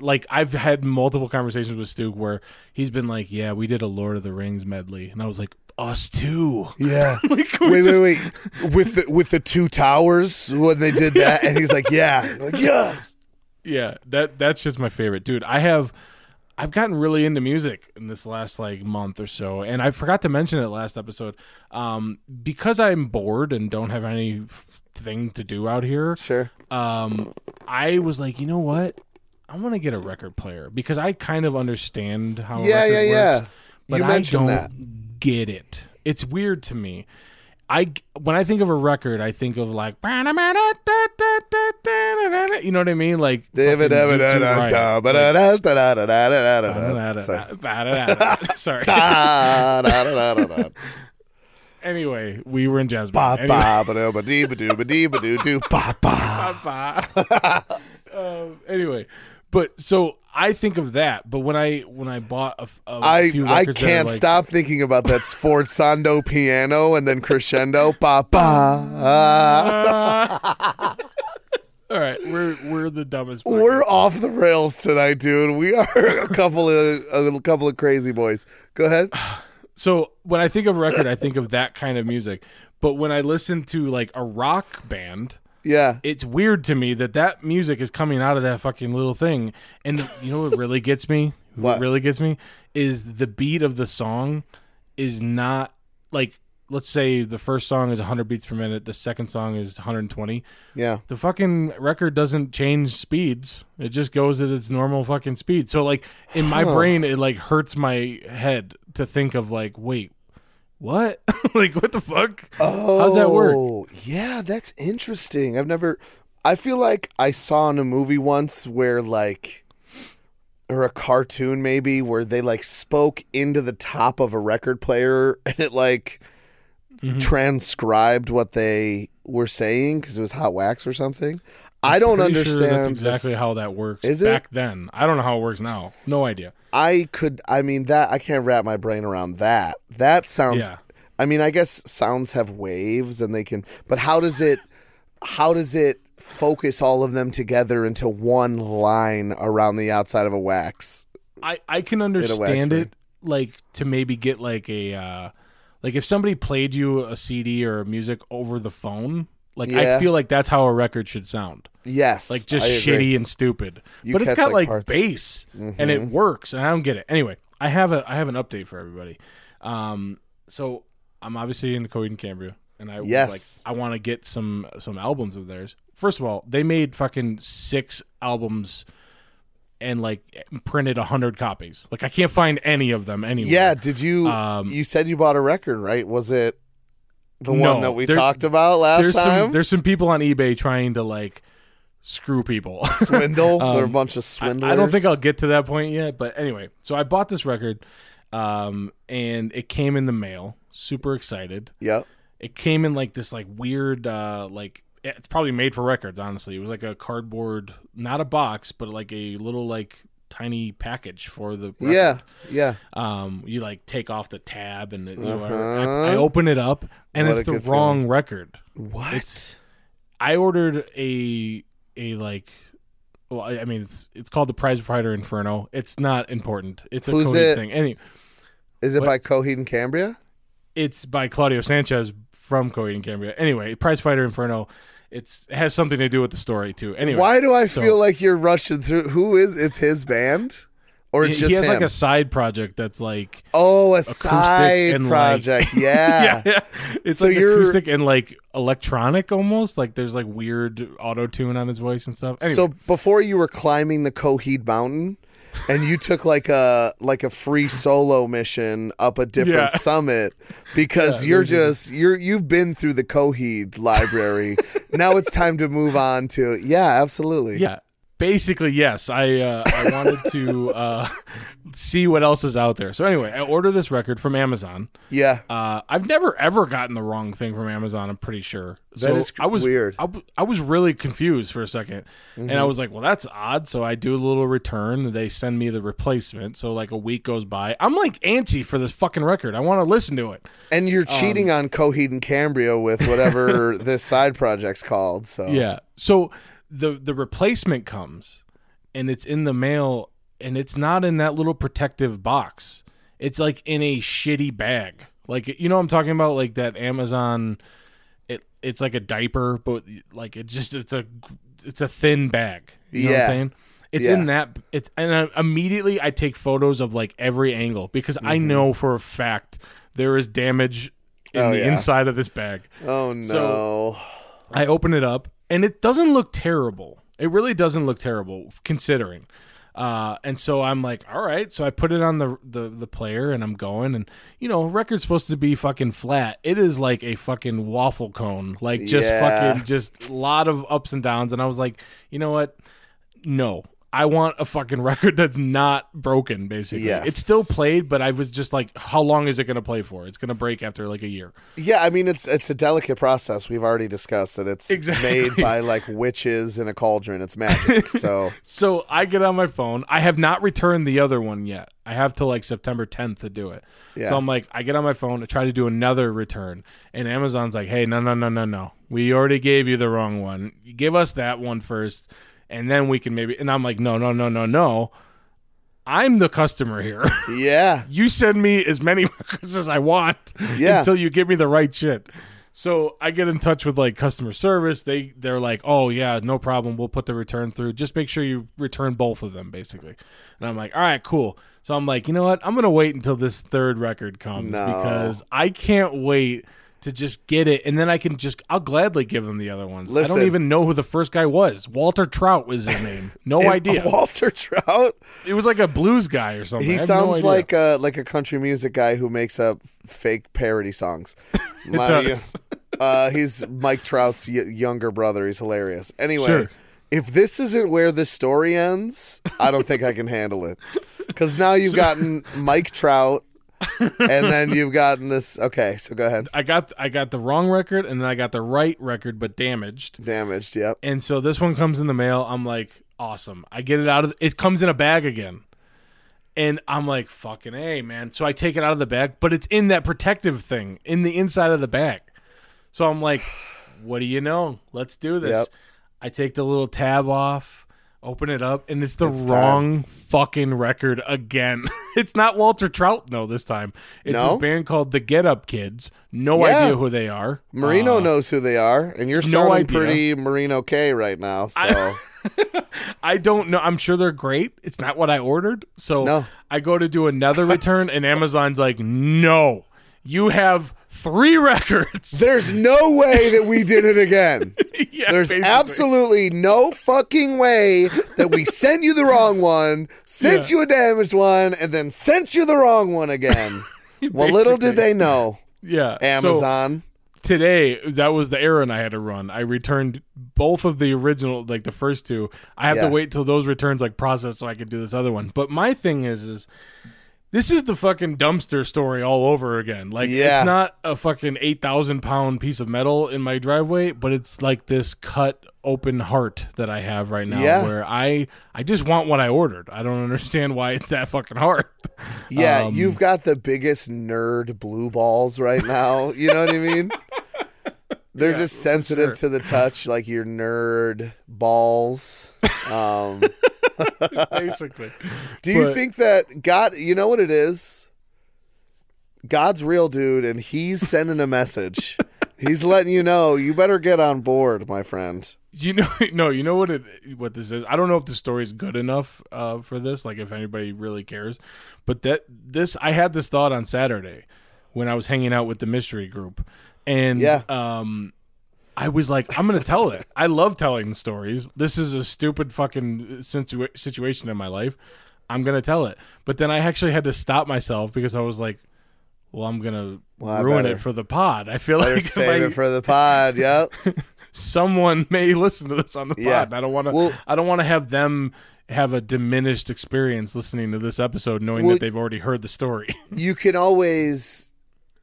like I've had multiple conversations with Stu where he's been like, "Yeah, we did a Lord of the Rings medley." And I was like, "Us too." [LAUGHS] yeah. like, Wait, just- wait, wait. With the with the two towers when they did that, and he's like, "Yeah, like yes." Yeah, that that's just my favorite, dude. I have I've gotten really into music in this last like month or so, and I forgot to mention it last episode. Um, because I'm bored and don't have any f- thing to do out here. Sure. Um, I was like, you know what? I want to get a record player because I kind of understand how. a Yeah, record yeah, works, yeah. But You I don't that. get it. It's weird to me. I when I think of a record, I think of like you know what I mean, like David Sorry. Anyway, we were in jazz band. Anyway. anyway, but so I think of that. But when I when I bought a, a I few I records that are can't like- stop thinking about that sforzando piano and then crescendo. Ba. [LAUGHS] All right, we're we're the dumbest. We're off the rails tonight, dude. We are [LAUGHS] a couple of a little couple of crazy boys. Go ahead. [SIGHS] So when I think of record, I think of that kind of music. But when I listen to like a rock band, Yeah. it's weird to me that that music is coming out of that fucking little thing. And you know what really gets me? [LAUGHS] What? really gets me is the beat of the song is not like let's say the first song is 100 beats per minute, the second song is 120. Yeah. The fucking record doesn't change speeds. It just goes at its normal fucking speed. So like in my Huh. brain it like hurts my head to think of like wait, what? [LAUGHS] like what the fuck? Oh, How's that work? Yeah, that's interesting. I've never. I feel like I saw in a movie once where like, or a cartoon maybe where they like spoke into the top of a record player [LAUGHS] and it like Mhm. transcribed what they were saying because it was hot wax or something. I don't understand. Sure that's this- exactly how that works. Is it? back then? I don't know how it works now. No idea. I could. I mean that I can't wrap my brain around that. That sounds. Yeah. I mean, I guess sounds have waves and they can. But how does it? How does it focus all of them together into one line around the outside of a wax? I I can understand it like to maybe get like a uh like if somebody played you a CD or music over the phone. Like Yeah. I feel like that's how a record should sound. Yes, Like just shitty and stupid. You but it's got like, like, bass and Mhm. it works and I don't get it. Anyway, I have a I have an update for everybody. Um so I'm obviously in Coheed and Cambria and I was Yes. like I want to get some some albums of theirs. First of all, they made fucking 6 albums and like printed a hundred copies. Like I can't find any of them anywhere. Yeah. Did you? Um, you said you bought a record, right? Was it the No, one that we there- talked about last there's time? some there's some people on eBay trying to like screw people. [LAUGHS] Swindle. They're a Um, bunch of I, swindlers. I don't think I'll get to that point yet, but anyway, so I bought this record, um, and it came in the mail. Super excited. Yep. It came in like this like weird uh like it's probably made for records. Honestly, it was like a cardboard, not a box, but like a little like tiny package for the record. Yeah. Yeah. um you like take off the tab and it, you know, I, Uh-huh. I open it up and What it's the wrong record What? It's- i ordered a a like well i, I mean it's it's called the prize fighter inferno it's not important it's a Who's it? thing anyway Is it what- by Coheed and Cambria? it's by claudio sanchez from Coheed and cambria anyway prize fighter inferno it's it has something to do with the story too anyway Why do I so- feel like you're rushing through? Who is? It's his band, or it's he, just he has him? like a side project that's like oh, a side and, like- project. [LAUGHS] Yeah. yeah, it's So like you're- acoustic and like electronic almost. Like there's like weird auto tune on his voice and stuff. Anyway, So before you were climbing the Coheed Mountain, and you took like a like a free solo mission up a different Yeah. summit because Yeah, you're basically. just you're you've been through the Coheed library. [LAUGHS] now it's time to move on to yeah, absolutely. yeah, basically yes i uh, i wanted to [LAUGHS] uh, see what else is out there so anyway i ordered this record from amazon Yeah. uh, i've never ever gotten the wrong thing from amazon i'm pretty sure That is i was weird. I was really confused for a 2nd and Mm-hmm. i was like well that's odd so i do a little return they send me the replacement so like a week goes by i'm like antsy for this fucking record i want to listen to it And you're cheating Um, on Coheed and Cambria with whatever [LAUGHS] this side project's called. So Yeah. So the the replacement comes and it's in the mail and it's not in that little protective box. It's like in a shitty bag. Like you know what I'm talking about like that Amazon it it's like a diaper but like it just it's a it's a thin bag. You know what Yeah. I'm saying? It's Yeah. in that it's and I, immediately I take photos of like every angle because I know for a fact there is damage in Mm-hmm. Oh, the yeah. inside of this bag. Oh no. I open it up and it doesn't look terrible. It really doesn't look terrible considering. Uh, and so I'm like, all right. So I put it on the, the the player and I'm going and you know, record's supposed to be fucking flat. It is like a fucking waffle cone. Like just Yeah. fucking just a lot of ups and downs. And I was like, you know what? No. I want a fucking [LAUGHS] record that's not broken, basically. Yes. It's still played, but I was just like, how long is it gonna play for? It's gonna break after like a year. Yeah, I mean it's it's a delicate process. We've already discussed that it's Exactly. made by like witches in a cauldron. It's magic. [LAUGHS] So So I get on my phone. I have not returned the other one yet. I have till like September 10th to do it. Yeah. So I'm like, I get on my phone to try to do another return, and Amazon's like, "Hey, no, no, no, no, no. We already gave you the wrong one. You give us that one first, and then we can maybe." And I'm like, "No, no, no, no, no. I'm the customer here. [LAUGHS] yeah, you send me as many [LAUGHS] records as I want Yeah. until you give me the right shit." So I get in touch with like customer service. They they're like, "Oh yeah, no problem. We'll put the return through. Just make sure you return both of them, basically." And I'm like, "All right, cool." So I'm like, you know what? I'm gonna wait until this third record comes No. because I can't wait to just get it, and then I can just I'll gladly give them the other ones. I don't even know who the first guy was. Walter Trout was his name. No [LAUGHS] idea. [LAUGHS] Walter Trout. It was like a blues guy or something. He have no sounds like a like a country music guy who makes up fake parody songs. [LAUGHS] My- uh, he's Mike Trout's y- younger brother. He's hilarious. Anyway, Sure. if this isn't where the story ends, I don't think I can handle it. Because now you've gotten Mike Trout, and then [LAUGHS] you've gotten this. Okay, so go ahead. I got I got the wrong record and then I got the right record but damaged. Damaged. Yep. And so this one comes in the mail. I'm like, awesome. I get it out of it comes in a bag again. And I'm like, fucking A, man. So I take it out of the bag, but it's in that protective thing in the inside of the bag. So I'm like, [SIGHS] what do you know? Let's do this. Yep. I take the little tab off, open it up, and it's the It's wrong fucking record again. [LAUGHS] it's not Walter Trout, no, this time. It's No? this band called the Get Up Kids. No Yeah. idea who they are. Marino Uh, knows who they are, and you're sounding idea. pretty Marino K right now. So [LAUGHS] I don't know. I'm sure they're great. It's not what I ordered. So No. I go to do another return, and Amazon's like, no, you have three records. [LAUGHS] there's no way that we did it again. [LAUGHS] yeah, There's basically. absolutely no fucking way that we sent you the wrong one, sent Yeah. you a damaged one, and then sent you the wrong one again. [LAUGHS] well, little did they know, Yeah. So Amazon. today, that was the errand I had to run. I returned both of the original, like the first two. I have Yeah. to wait till those returns like process so I could do this other one. But my thing is, is this is the fucking dumpster story all over again. Like Yeah. it's not a fucking eight thousand pound piece of metal in my driveway, but it's like this cut open heart that I have right now, Yeah. where I I just want what I ordered. I don't [LAUGHS] understand why it's that fucking hard. yeah, um, you've got the biggest nerd blue balls right now. You know what I mean? [LAUGHS] They're Yeah, just sensitive sure. to the touch, [LAUGHS] like your nerd balls. Um, [LAUGHS] Basically, Do you But- think that God, you know what it is? God's real dude, and he's [LAUGHS] sending a message. he's letting you know you better get on board, my friend. You know, no, you know what it what this is. I don't know if the story's good enough uh, for this. Like, if anybody really cares, but that this I had this thought on Saturday when I was hanging out with the mystery group, and Yeah. um, I was like, I'm gonna tell it. I love telling stories. This is a stupid fucking situa- situation in my life. I'm gonna tell it, but then I actually had to stop myself because I was like, well, I'm gonna Well, ruin better- it for the pod. I feel like [LAUGHS] save I- it for the pod. Yep. [LAUGHS] someone may listen to this on the pod. Yeah. I don't want to. Well- I don't want to have them have a diminished experience listening to this episode, knowing Well- that they've already heard the story. [LAUGHS] you can always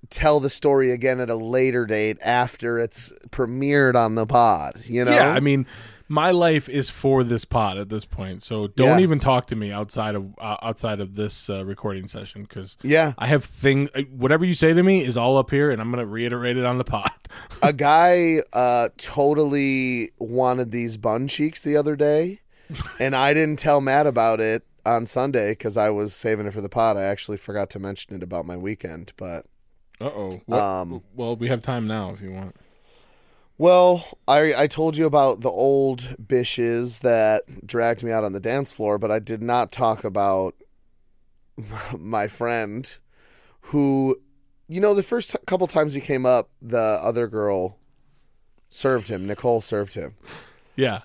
tell the story again at a later date after it's premiered on the pod. You know? Yeah, I mean, my life is for this pod at this point, so don't Yeah. even talk to me outside of uh, outside of this uh, recording session because yeah. I have thing. uh, Whatever you say to me is all up here, and I'm going to reiterate it on the pod. [LAUGHS] a guy uh, totally wanted these bun cheeks the other day, [LAUGHS] and I didn't tell Matt about it on Sunday because I was saving it for the pod. I actually forgot to mention it about my weekend, but Uh oh. Um, well, we have time now if you want. well, I I told you about the old bishes that dragged me out on the dance floor, but I did not talk about [LAUGHS] my friend who, you know, the first t- couple times he came up, the other girl served him. Nicole served him. Yeah.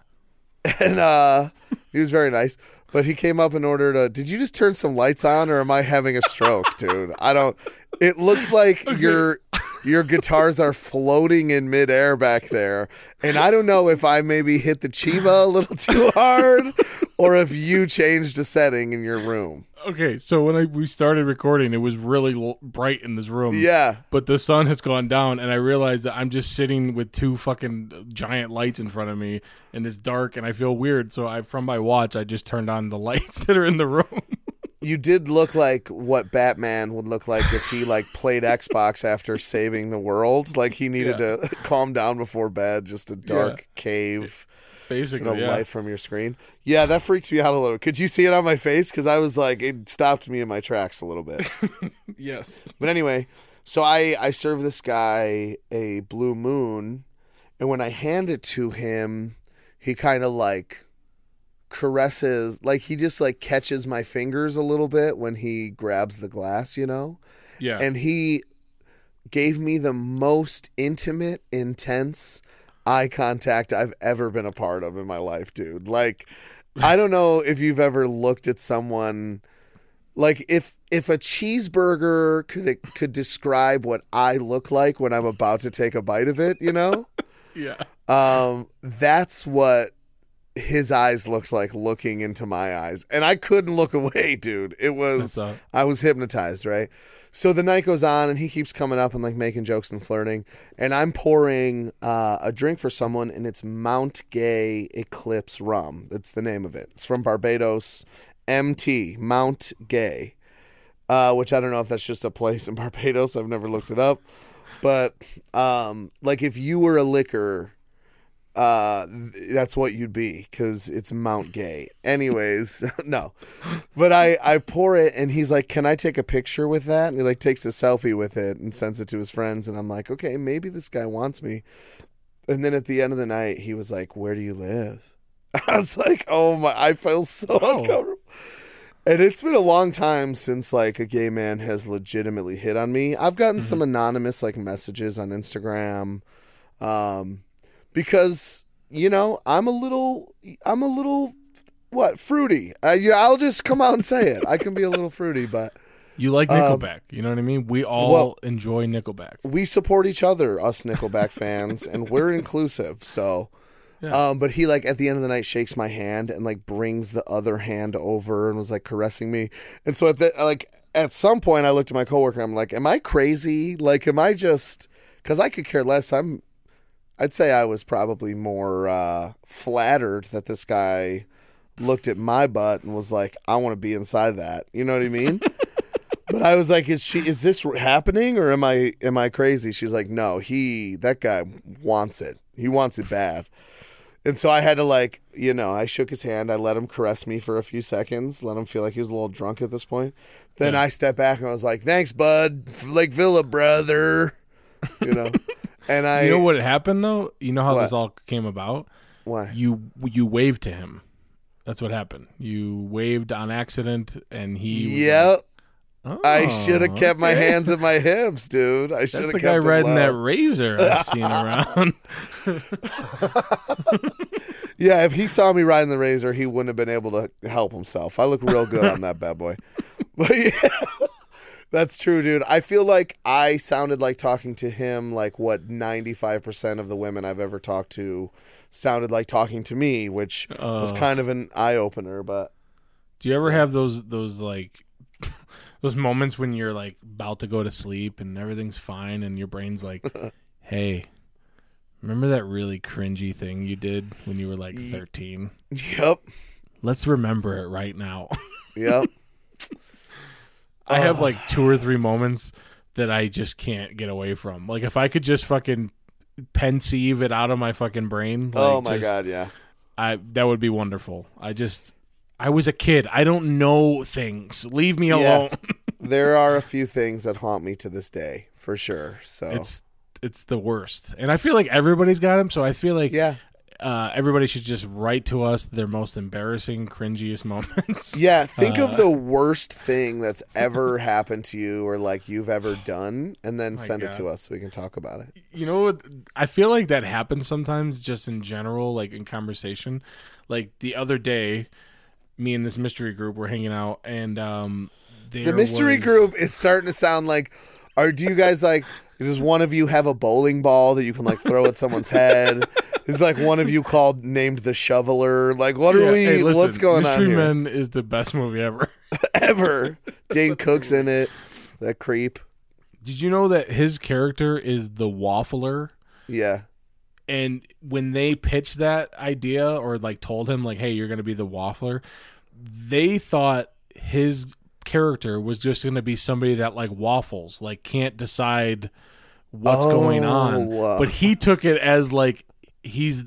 [LAUGHS] and uh he was very nice but he came up and ordered a did you just turn some lights on or am i having a stroke dude? I don't it looks like [LAUGHS] your your guitars are floating in midair back there and i don't know if i maybe hit the chiva a little too hard or if you changed a setting in your room Okay, so when I, we started recording, it was really l- bright in this room. yeah But the sun has gone down, and I realized that I'm just sitting with two fucking giant lights in front of me, and it's dark, and I feel weird. So I, from my watch, I just turned on the [LAUGHS] lights that are in the room. You did look like what batman would look like if he like played [LAUGHS] xbox after saving the world like he needed Yeah. to [LAUGHS] calm down before bed just a dark cave Basically, a yeah. light from your screen. Yeah, that freaks me out a little. Could you see it on my face? Because I was like, it stopped me in my tracks a little bit. [LAUGHS] Yes. but anyway, so I I serve this guy a blue moon, and when I hand it to him, he kind of like caresses, like he just like catches my fingers a little bit when he grabs the glass, you know, Yeah. and he gave me the most intimate, intense eye contact I've ever been a part of in my life, dude. Like, I don't know if you've ever looked at someone like if if a cheeseburger could could describe what I look like when I'm about to take a bite of it, you know? [LAUGHS] yeah. Um, that's what his eyes looked like looking into my eyes. And I couldn't look [LAUGHS] away, dude. It was I was hypnotized, right? So the night goes on and he keeps coming up and like making jokes and flirting. And I'm pouring uh, a drink for someone and it's Mount Gay Eclipse Rum. That's the name of it. It's from Barbados. MT, Mount Gay. Uh, which I don't know if that's just a place in Barbados. I've never looked it up. But um, like if you were a liquor uh that's what you'd be because it's mount gay. Anyways [LAUGHS] no. But i i pour it and he's like can i take a picture with that? And he like takes a selfie with it and sends it to his friends and i'm like okay maybe this guy wants me. And then at the end of the night he was like where do you live? [LAUGHS] I was like oh my i feel so Oh. uncomfortable. And it's been a long time since like a gay man has legitimately hit on me. I've gotten some anonymous like messages on instagram um because you know I'm a little I'm a little what fruity. Uh, yeah, I'll just come out and say it. I can be a little fruity, but You like Um, Nickelback. you know what I mean? We all well- enjoy Nickelback. we support each other, us Nickelback fans, and we're inclusive. So, Yeah. um, but he like at the end of the night shakes my hand and like brings the other hand over and was like caressing me. And so at the like at some point, I looked at my coworker. I'm like, am I crazy? Like, am I just? Because I could care less. I'm. I'd say I was probably more uh, flattered that this guy looked at my butt and was like, "I want to be inside that." You know what I mean? [LAUGHS] but I was like, "Is she? Is this happening, or am I? Am I crazy?" She's like, "No, he. That guy wants it. He wants it bad." And so I had to like, you know, I shook his hand. I let him caress me for a few seconds, let him feel like he was a little drunk at this point. Then Yeah. I stepped back and I was like, "Thanks, bud, Lake Villa, brother." You know, [LAUGHS] and I you know what happened though? You know how What? this all came about? Why? You you waved to him. That's what happened. You waved on accident, and he. Yep. like, I "Oh, should have kept my hands at my [LAUGHS] hips, dude. I should That's have the kept guy them riding that razor I've seen around. [LAUGHS] Yeah, if he saw me riding the razor, he wouldn't have been able to help himself. I look real good on that bad boy. [LAUGHS] But yeah, That's true, dude. I feel like I sounded like talking to him like what 95% of the women I've ever talked to sounded like talking to me, which was Uh. kind of an eye opener, but Do you ever have those those like [LAUGHS] those moments when you're like about to go to sleep and everything's fine and your brain's like, [LAUGHS] "Hey, remember that really cringy thing you did when you were like 13? yep. Let's remember it right now." [LAUGHS] Yep. I have oh. like two or three moments that I just can't get away from. Like if I could just fucking Pensieve it out of my fucking brain. Like, oh my just- god, yeah. I that would be wonderful. I just I was a kid. I don't know things. Leave me Yeah. alone. [LAUGHS] There are a few things that haunt me to this day, for sure. So It's it's the worst, and I feel like everybody's got them. So I feel like yeah. Uh, everybody should just write to us their most embarrassing, cringiest [LAUGHS] moments. Yeah, think Uh, of the worst thing that's ever [LAUGHS] happened to you or like you've ever done and then send it to us so we can talk about it. You know what? I feel like that happens sometimes, just in general, like in conversation. Like the other day, me and this mystery group were hanging out, and um, The mystery was- group is starting to sound like are do you guys like does one of you have a bowling ball that you can like throw at someone's head? Is like one of you called named the shoveler? Like what Yeah, are we hey, listen, what's going Mystery on here? Men is the best movie ever. [LAUGHS] Ever. Dane Cook's in it. That creep. Did you know that his character is the waffler? Yeah. And when they pitched that idea or like told him like, "Hey, you're going to be the waffler," they thought his character was just going to be somebody that like waffles, like can't decide what's going on. Oh. But he took it as like he's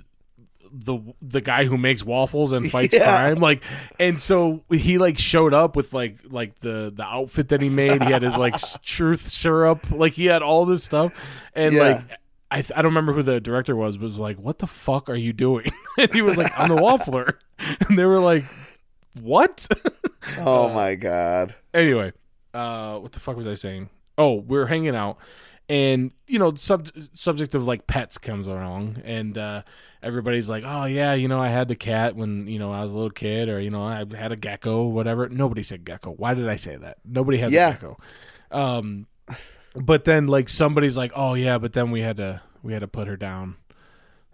the the guy who makes waffles and fights [LAUGHS] Yeah. crime like and so he like showed up with like like the the outfit that he made he had his like [LAUGHS] truth syrup like he had all this stuff and Yeah. like I, I don't remember who the director was, but was like, "What the fuck are you doing?" [LAUGHS] and he was like, "I'm the waffler," and they were like, "What?" [LAUGHS] Oh my god. anyway, uh, what the fuck was I saying? Oh, we are hanging out, and you know, sub- subject of like pets comes along, and uh, everybody's like, "Oh yeah, you know, I had the cat when you know I was a little kid, or you know, I had a gecko, whatever." Nobody said gecko. Why did I say that? Nobody has Yeah. a gecko. Um, but then like somebody's like, "Oh yeah," but then we had to we had to put her down.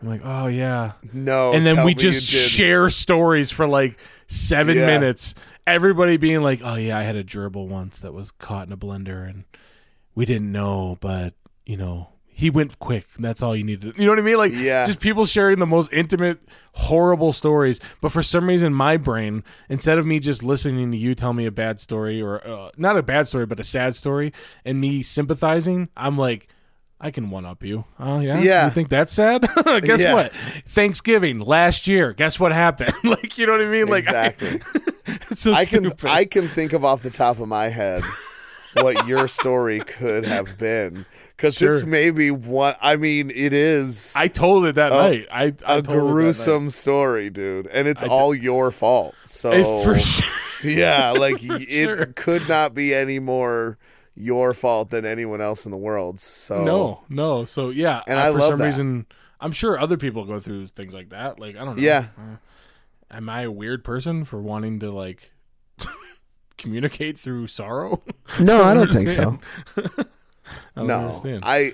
I'm like, "Oh yeah," No. and then we just share stories for like seven Yeah. minutes. Everybody being like, "Oh yeah, I had a gerbil once that was caught in a blender, and we didn't know, but you know." He went quick. That's all you needed. You know what I mean? Like, Yeah. just people sharing the most intimate, horrible stories. But for some reason, my brain, instead of me just listening to you tell me a bad story or uh, not a bad story, but a sad story, and me sympathizing, I'm like, I can one up you. Oh yeah, Yeah. You think that's sad? [LAUGHS] Guess Yeah. what? Thanksgiving last year. Guess what happened? [LAUGHS] like, you know what I mean? Like, I- Exactly. [LAUGHS] it's so I can. I can think of off the top of my head what your story could have been because it's maybe one. I mean, it is I told it that A- night. I, I a gruesome story, dude, and it's I all your fault. So It for sure. yeah, like it sure. could not be any more your fault than anyone else in the world. So No, no. So yeah, And uh, I for love some that. reason, I'm sure other people go through things like that. Like I don't know. Yeah. Uh, am I a weird person for wanting to like [LAUGHS] communicate through sorrow? no, [LAUGHS] I don't think so. [LAUGHS] I no, understand. I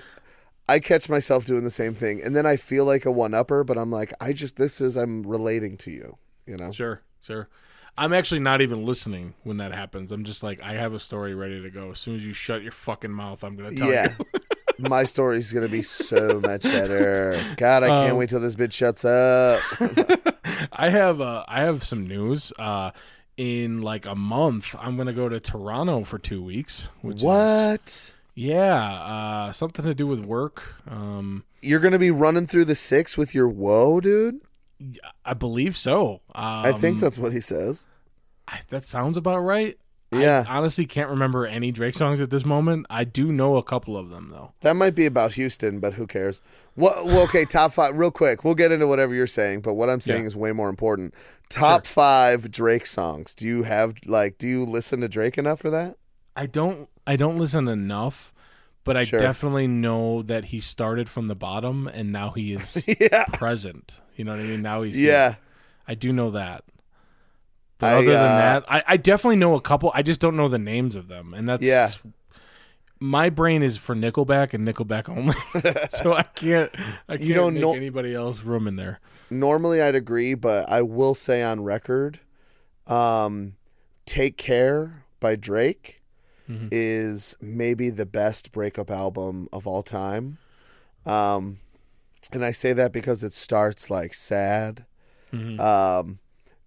I catch myself doing the same thing, and then I feel like a one upper, but I'm like, I just this is I'm relating to you. You know. Sure, sure. I'm actually not even listening when that happens. I'm just like, I have a story ready to go. As soon as you shut your fucking mouth, I'm gonna tell Yeah. you. [LAUGHS] My story's gonna be so much better. God, I can't Um, wait till this bitch shuts up. [LAUGHS] I have uh, I have some news. Uh, in like a month, I'm gonna go to Toronto for two weeks. Which Is, what? yeah, uh, something to do with work. Um, You're gonna be running through the six with your whoa, dude? I believe so. Um, I think that's what he says. I- that sounds about right. Yeah. I honestly can't remember any Drake songs at this moment. I do know a couple of them though. That might be about Houston, but who cares? What? Well, okay, [LAUGHS] top five, real quick. We'll get into whatever you're saying, but what I'm saying Yeah. is way more important. Top five Drake songs. Do you have like? Do you listen to Drake enough for that? I don't I don't listen enough, but I Sure. definitely know that he started from the bottom and now he [LAUGHS] is yeah, present. You know what I mean? Now he's here. yeah. I do know that. But I, other than uh, that, I, I definitely know a couple. I just don't know the names of them, and that's Yeah. my brain is for Nickelback and Nickelback only, [LAUGHS] [LAUGHS] so I can't I can't don't make know- anybody else room in there. Normally, I'd agree, but I will say on record, um, "Take Care" by Drake Mhm. is maybe the best breakup album of all time. Um, and I say that because it starts like sad. Mhm. Um,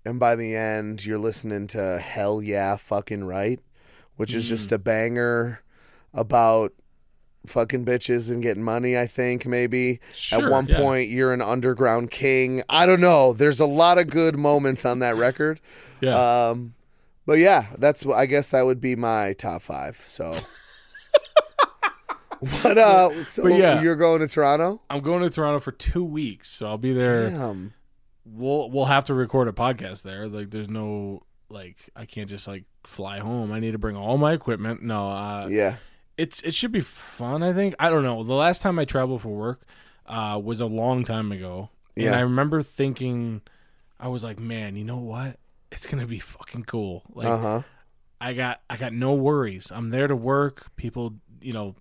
and by the end, you're listening to Hell Yeah Fucking Right, which is just a banger about fucking bitches and getting money, I think, maybe. Sure, At one yeah. point, you're an underground king. I don't know. There's a lot of good moments on that record. Yeah, Um, but yeah, that's I guess that would be my top five. So, [LAUGHS] what? Uh, so But yeah. you're going to Toronto? I'm going to Toronto for two weeks, so I'll be there. Damn. We'll we'll have to record a podcast there. Like, there's no like I can't just like fly home. I need to bring all my equipment. No, uh, Yeah. it's it should be fun. I think I don't know. The last time I traveled for work uh, was a long time ago, and Yeah. I remember thinking, I was like, man, you know what? It's gonna be fucking cool. Like Uh huh. I got I got no worries. I'm there to work. People, you know,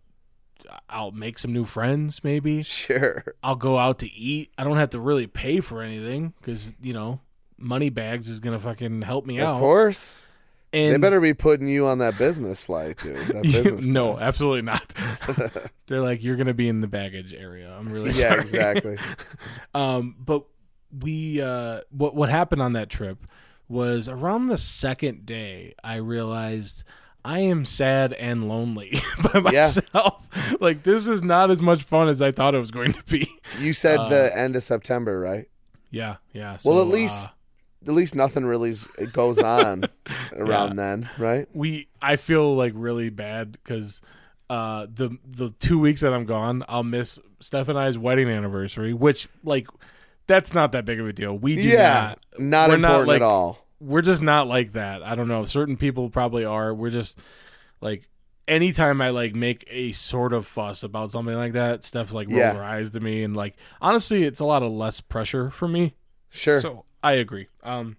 I'll make some new friends. Maybe [LAUGHS] Sure. I'll go out to eat. I don't have to really pay for anything because you know, money bags is gonna fucking help me out. Of course. And they better be putting you on that business flight, dude. [LAUGHS] That business no, class. absolutely not. [LAUGHS] They're like, you're gonna be in the baggage area. I'm really Yeah, sorry. exactly. um, but we, uh, what what happened on that trip was around the second day, I realized I am sad and lonely [LAUGHS] by Yeah. myself. like this is not as much fun as I thought it was going to be. You said Uh, the end of September, right? Yeah, yeah. Well, at least uh, At least nothing really goes [LAUGHS] on around then, right? we I feel like really bad because uh the the two weeks that I'm gone, I'll miss Steph and I's wedding anniversary, which like that's not that big of a deal. We do yeah, not not we're not, important like- at all. we're just not like that. I don't know. Certain people probably are. We're just like anytime I like make a sort of fuss about something like that, Steph like rolls Yeah. her eyes to me and like honestly it's a lot of less pressure for me. Sure. So I agree. Um,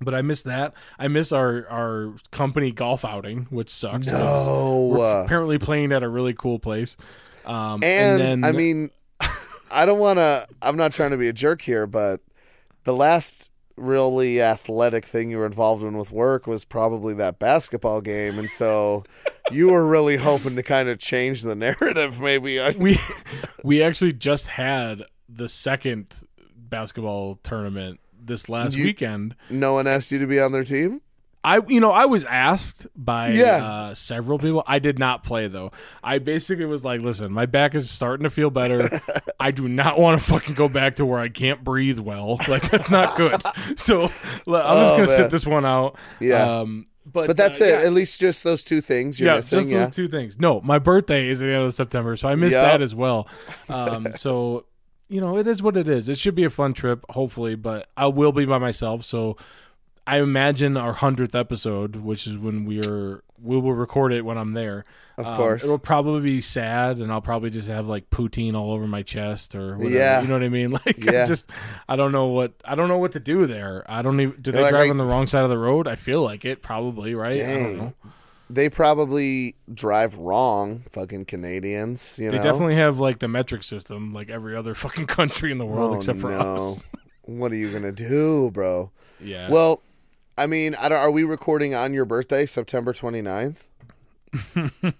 but I miss that. I miss our our company golf outing, which sucks. no. We're apparently playing at a really cool place. Um, and then, I mean, I don't want to. I'm not trying to be a jerk here, but the last really athletic thing you were involved in with work was probably that basketball game, and so you were really hoping to kind of change the narrative, maybe. [LAUGHS] we we actually just had the second basketball tournament this last You- weekend. no one asked you to be on their team. I you know I was asked by Yeah. uh, several people. I did not play though. I basically was like, "Listen, my back is starting to feel better. [LAUGHS] I do not want to fucking go back to where I can't breathe well. [LAUGHS] Like that's not good. [LAUGHS] So I'm just Oh, gonna man. sit this one out. Yeah. Um, but But that's uh, it. yeah. At least just those two things you're yeah, missing. just yeah. those two things. No, my birthday is at the end of September, so I missed Yep. that as well. Um, so you know, it is what it is. It should be a fun trip, hopefully, but I will be by myself. So I imagine our hundredth episode, which is when we're we will record it when I'm there. Of Um, course. it'll probably be sad, and I'll probably just have like poutine all over my chest or whatever. Yeah. you know what I mean. [LAUGHS] Like Yeah. I just I don't know what I don't know what to do there. I don't even. Do they like, drive I- on the wrong side of the road? I feel like it probably right. I don't Dang. know. They probably drive wrong, fucking Canadians. You They know, definitely have like the metric system, like every other [LAUGHS] fucking country in the world Oh, except for no. us. [LAUGHS] What are you gonna do, bro? Yeah. Well, I mean, I don't, are we recording on your birthday, September 29th? [LAUGHS] you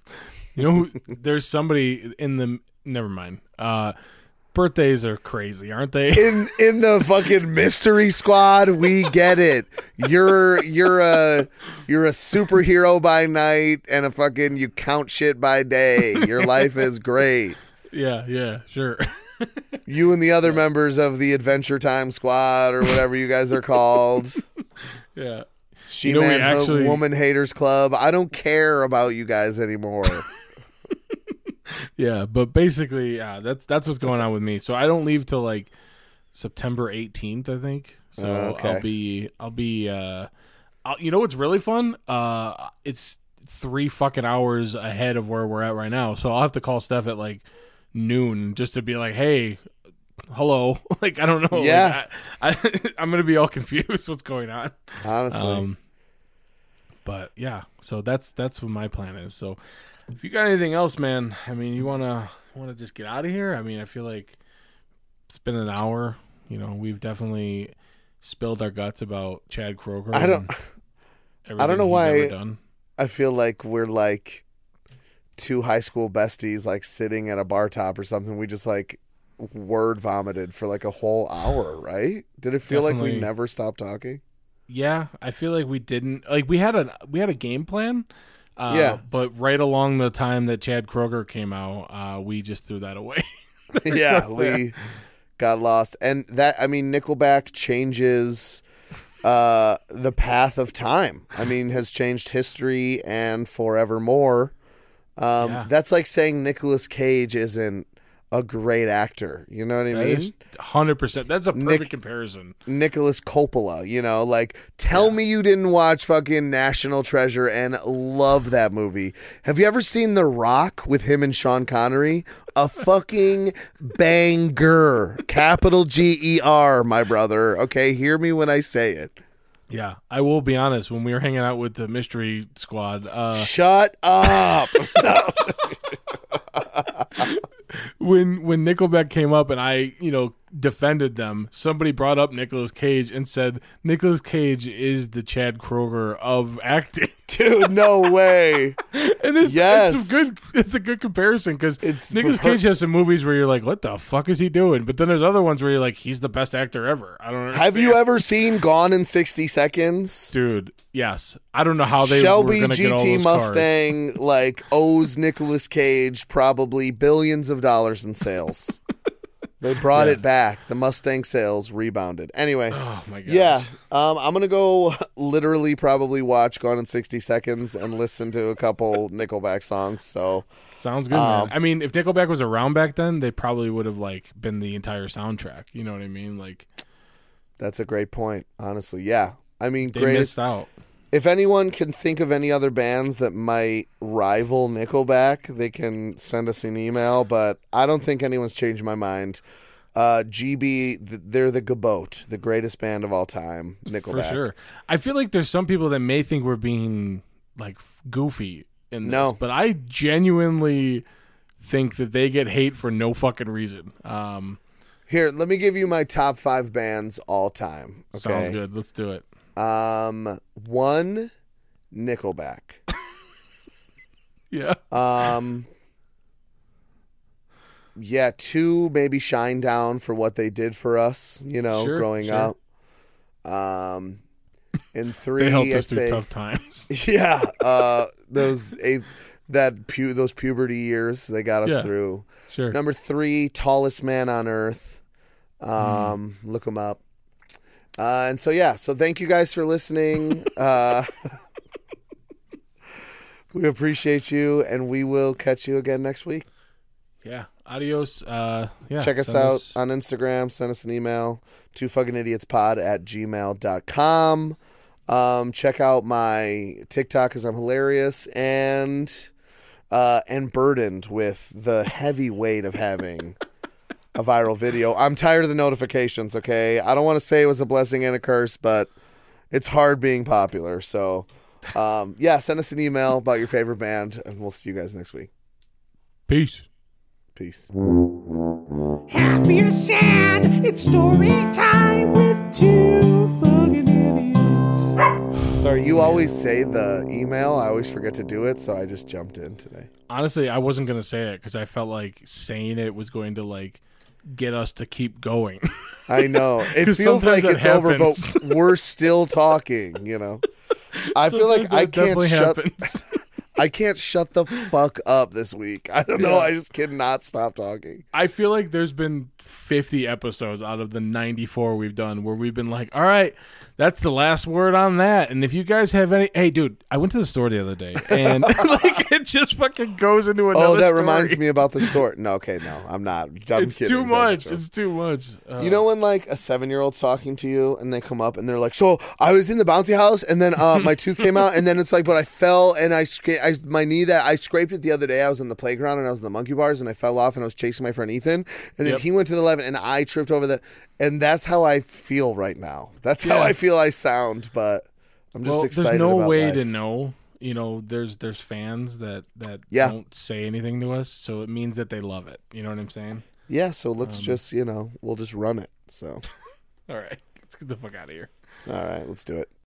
know, there's somebody in the. Never mind. Uh, birthdays are crazy, aren't they? In in the [LAUGHS] fucking mystery squad, we get it. You're you're a you're a superhero by night and a fucking you count shit by day. Your life is great. yeah, yeah, sure. [LAUGHS] You and the other members of the Adventure Time Squad or whatever you guys are called. [LAUGHS] yeah. She You know, Man actually- Woman Haters Club. I don't care about you guys anymore. [LAUGHS] Yeah, but basically, yeah, that's that's what's going on with me. So I don't leave till like September 18th, I think. So Oh, okay. I'll be I'll be uh I'll, you know what's really fun? Uh it's 3 fucking hours ahead of where we're at right now. So I'll have to call Steph at like noon just to be like, "Hey, hello." [LAUGHS] like I don't know. Like, Yeah. I, I [LAUGHS] I'm going to be all confused [LAUGHS] what's going on. Honestly. Um, but yeah, so that's that's what my plan is. So if you got anything else, man, I mean, you wanna wanna just get out of here? I mean, I feel like it's been an hour. You know, we've definitely spilled our guts about Chad Kroeger. I don't- I don't know why- done. I feel like we're like two high school besties, like sitting at a bar top or something. We just like word vomited for like a whole hour, right? Did it feel like we never stopped talking? Yeah, I feel like we didn't like we had a we had a game plan. Uh, Yeah. but right along the time that Chad Kroeger came out, uh, we just threw that away. [LAUGHS] yeah, we got lost. And that, I mean, Nickelback changes uh, the path of time. I mean, has changed history and forevermore. Um, Yeah. That's like saying Nicolas Cage isn't a great actor. You know what I That mean? hundred percent. That's a perfect Nick- comparison. Nicolas Coppola, you know, like tell me you didn't watch fucking National Treasure and love that movie. Have you ever seen The Rock with him and Sean Connery? A fucking [LAUGHS] banger. Capital G E R, my brother. Okay, hear me when I say it. Yeah, I will be honest. When we were hanging out with the Mystery Squad, uh, Shut up. [LAUGHS] [LAUGHS] when when Nickelback came up and I, you know, defended them, somebody brought up Nicolas Cage and said Nicolas Cage is the Chad Kroeger of acting, [LAUGHS] Dude, no way. [LAUGHS] and it's, Yes. it's a good it's a good comparison because Nicolas per- Cage has some movies where you're like, what the fuck is he doing? But then there's other ones where you're like, he's the best actor ever. I don't know. Have you ever seen Gone in 60 Seconds? dude? Yes, I don't know how they Shelby were gonna get all GT those cars. Mustang like owes Nicolas Cage probably billions of dollars in sales. They brought Yeah. it back. The Mustang sales rebounded. Anyway, Oh my god. yeah, um, I'm gonna go literally probably watch Gone in 60 Seconds and listen to a couple Nickelback songs. So Sounds good, Um, man. I mean, if Nickelback was around back then, they probably would have like been the entire soundtrack. You know what I mean? Like that's a great point. Honestly, yeah. I mean, they greatest. missed out. If anyone can think of any other bands that might rival Nickelback, they can send us an email. But I don't think anyone's changed my mind. Uh, GB, they're the Gabot, the greatest band of all time. Nickelback. For sure. I feel like there's some people that may think we're being like goofy in this, No. but I genuinely think that they get hate for no fucking reason. Um, Here, let me give you my top five bands all time. Okay. Sounds good. Let's do it. Um, one, Nickelback. [LAUGHS] Yeah. Um, yeah, two, maybe Shinedown for what they did for us, you know, Sure, growing sure. up. Um, and [LAUGHS] three, They helped us through tough times. [LAUGHS] yeah, uh, those a, that pu- those puberty years they got us Yeah. through. Sure. Number three, tallest man on earth. Um, Hmm. look him up. Uh, and so yeah, so thank you guys for listening. uh, [LAUGHS] we appreciate you, and we will catch you again next week. Yeah. Adios. Uh, yeah. Check us out on Instagram. Send us an email to fucking idiots pod at gmail.com. Um, check out my TikTok because I'm hilarious and uh, and burdened with the heavy weight of having a viral video. I'm tired of the notifications. Okay, I don't want to say it was a blessing and a curse, but it's hard being popular. So, um, yeah, send us an email about your favorite band, and we'll see you guys next week. Peace. Peace. Happy or sad, it's story time with two fucking idiots. Sorry, you always say the email. I always forget to do it, so I just jumped in today. Honestly, I wasn't gonna say it because I felt like saying it was going to like get us to keep going. I know. [LAUGHS] It feels like it's that over, but [LAUGHS] we're still talking, you know. I feel like I can't shut happens. [LAUGHS] I can't shut the fuck up this week. I don't know. Yeah. I just cannot stop talking. I feel like there's been 50 episodes out of the 94 we've done where we've been like, all right, that's the last word on that. And if you guys have any, hey, dude, I went to the store the other day [LAUGHS] and [LAUGHS] like it just fucking goes into another. Oh, that story. reminds me about the [LAUGHS] store. No, okay, no, I'm not. I'm It's kidding. too much. It's too much. Uh, You know when like a seven year old's talking to you and they come up and they're like, "So I was in the bouncy house and then uh, my tooth came out and then it's like, but I fell and I, scra- I my knee that I scraped it the other day. I was in the playground and I was in the monkey bars and I fell off and I was chasing my friend Ethan and then Yep. he went to the left and I tripped over the and that's how I feel right now. That's how Yeah. I feel I sound, but I'm just well, excited. there's no way life. to know you know, there's there's fans that that Yeah. don't say anything to us, so it means that they love it. You know what I'm saying? Yeah, so let's Um, just you know we'll just run it. So [LAUGHS] All right, let's get the fuck out of here. all right, let's do it.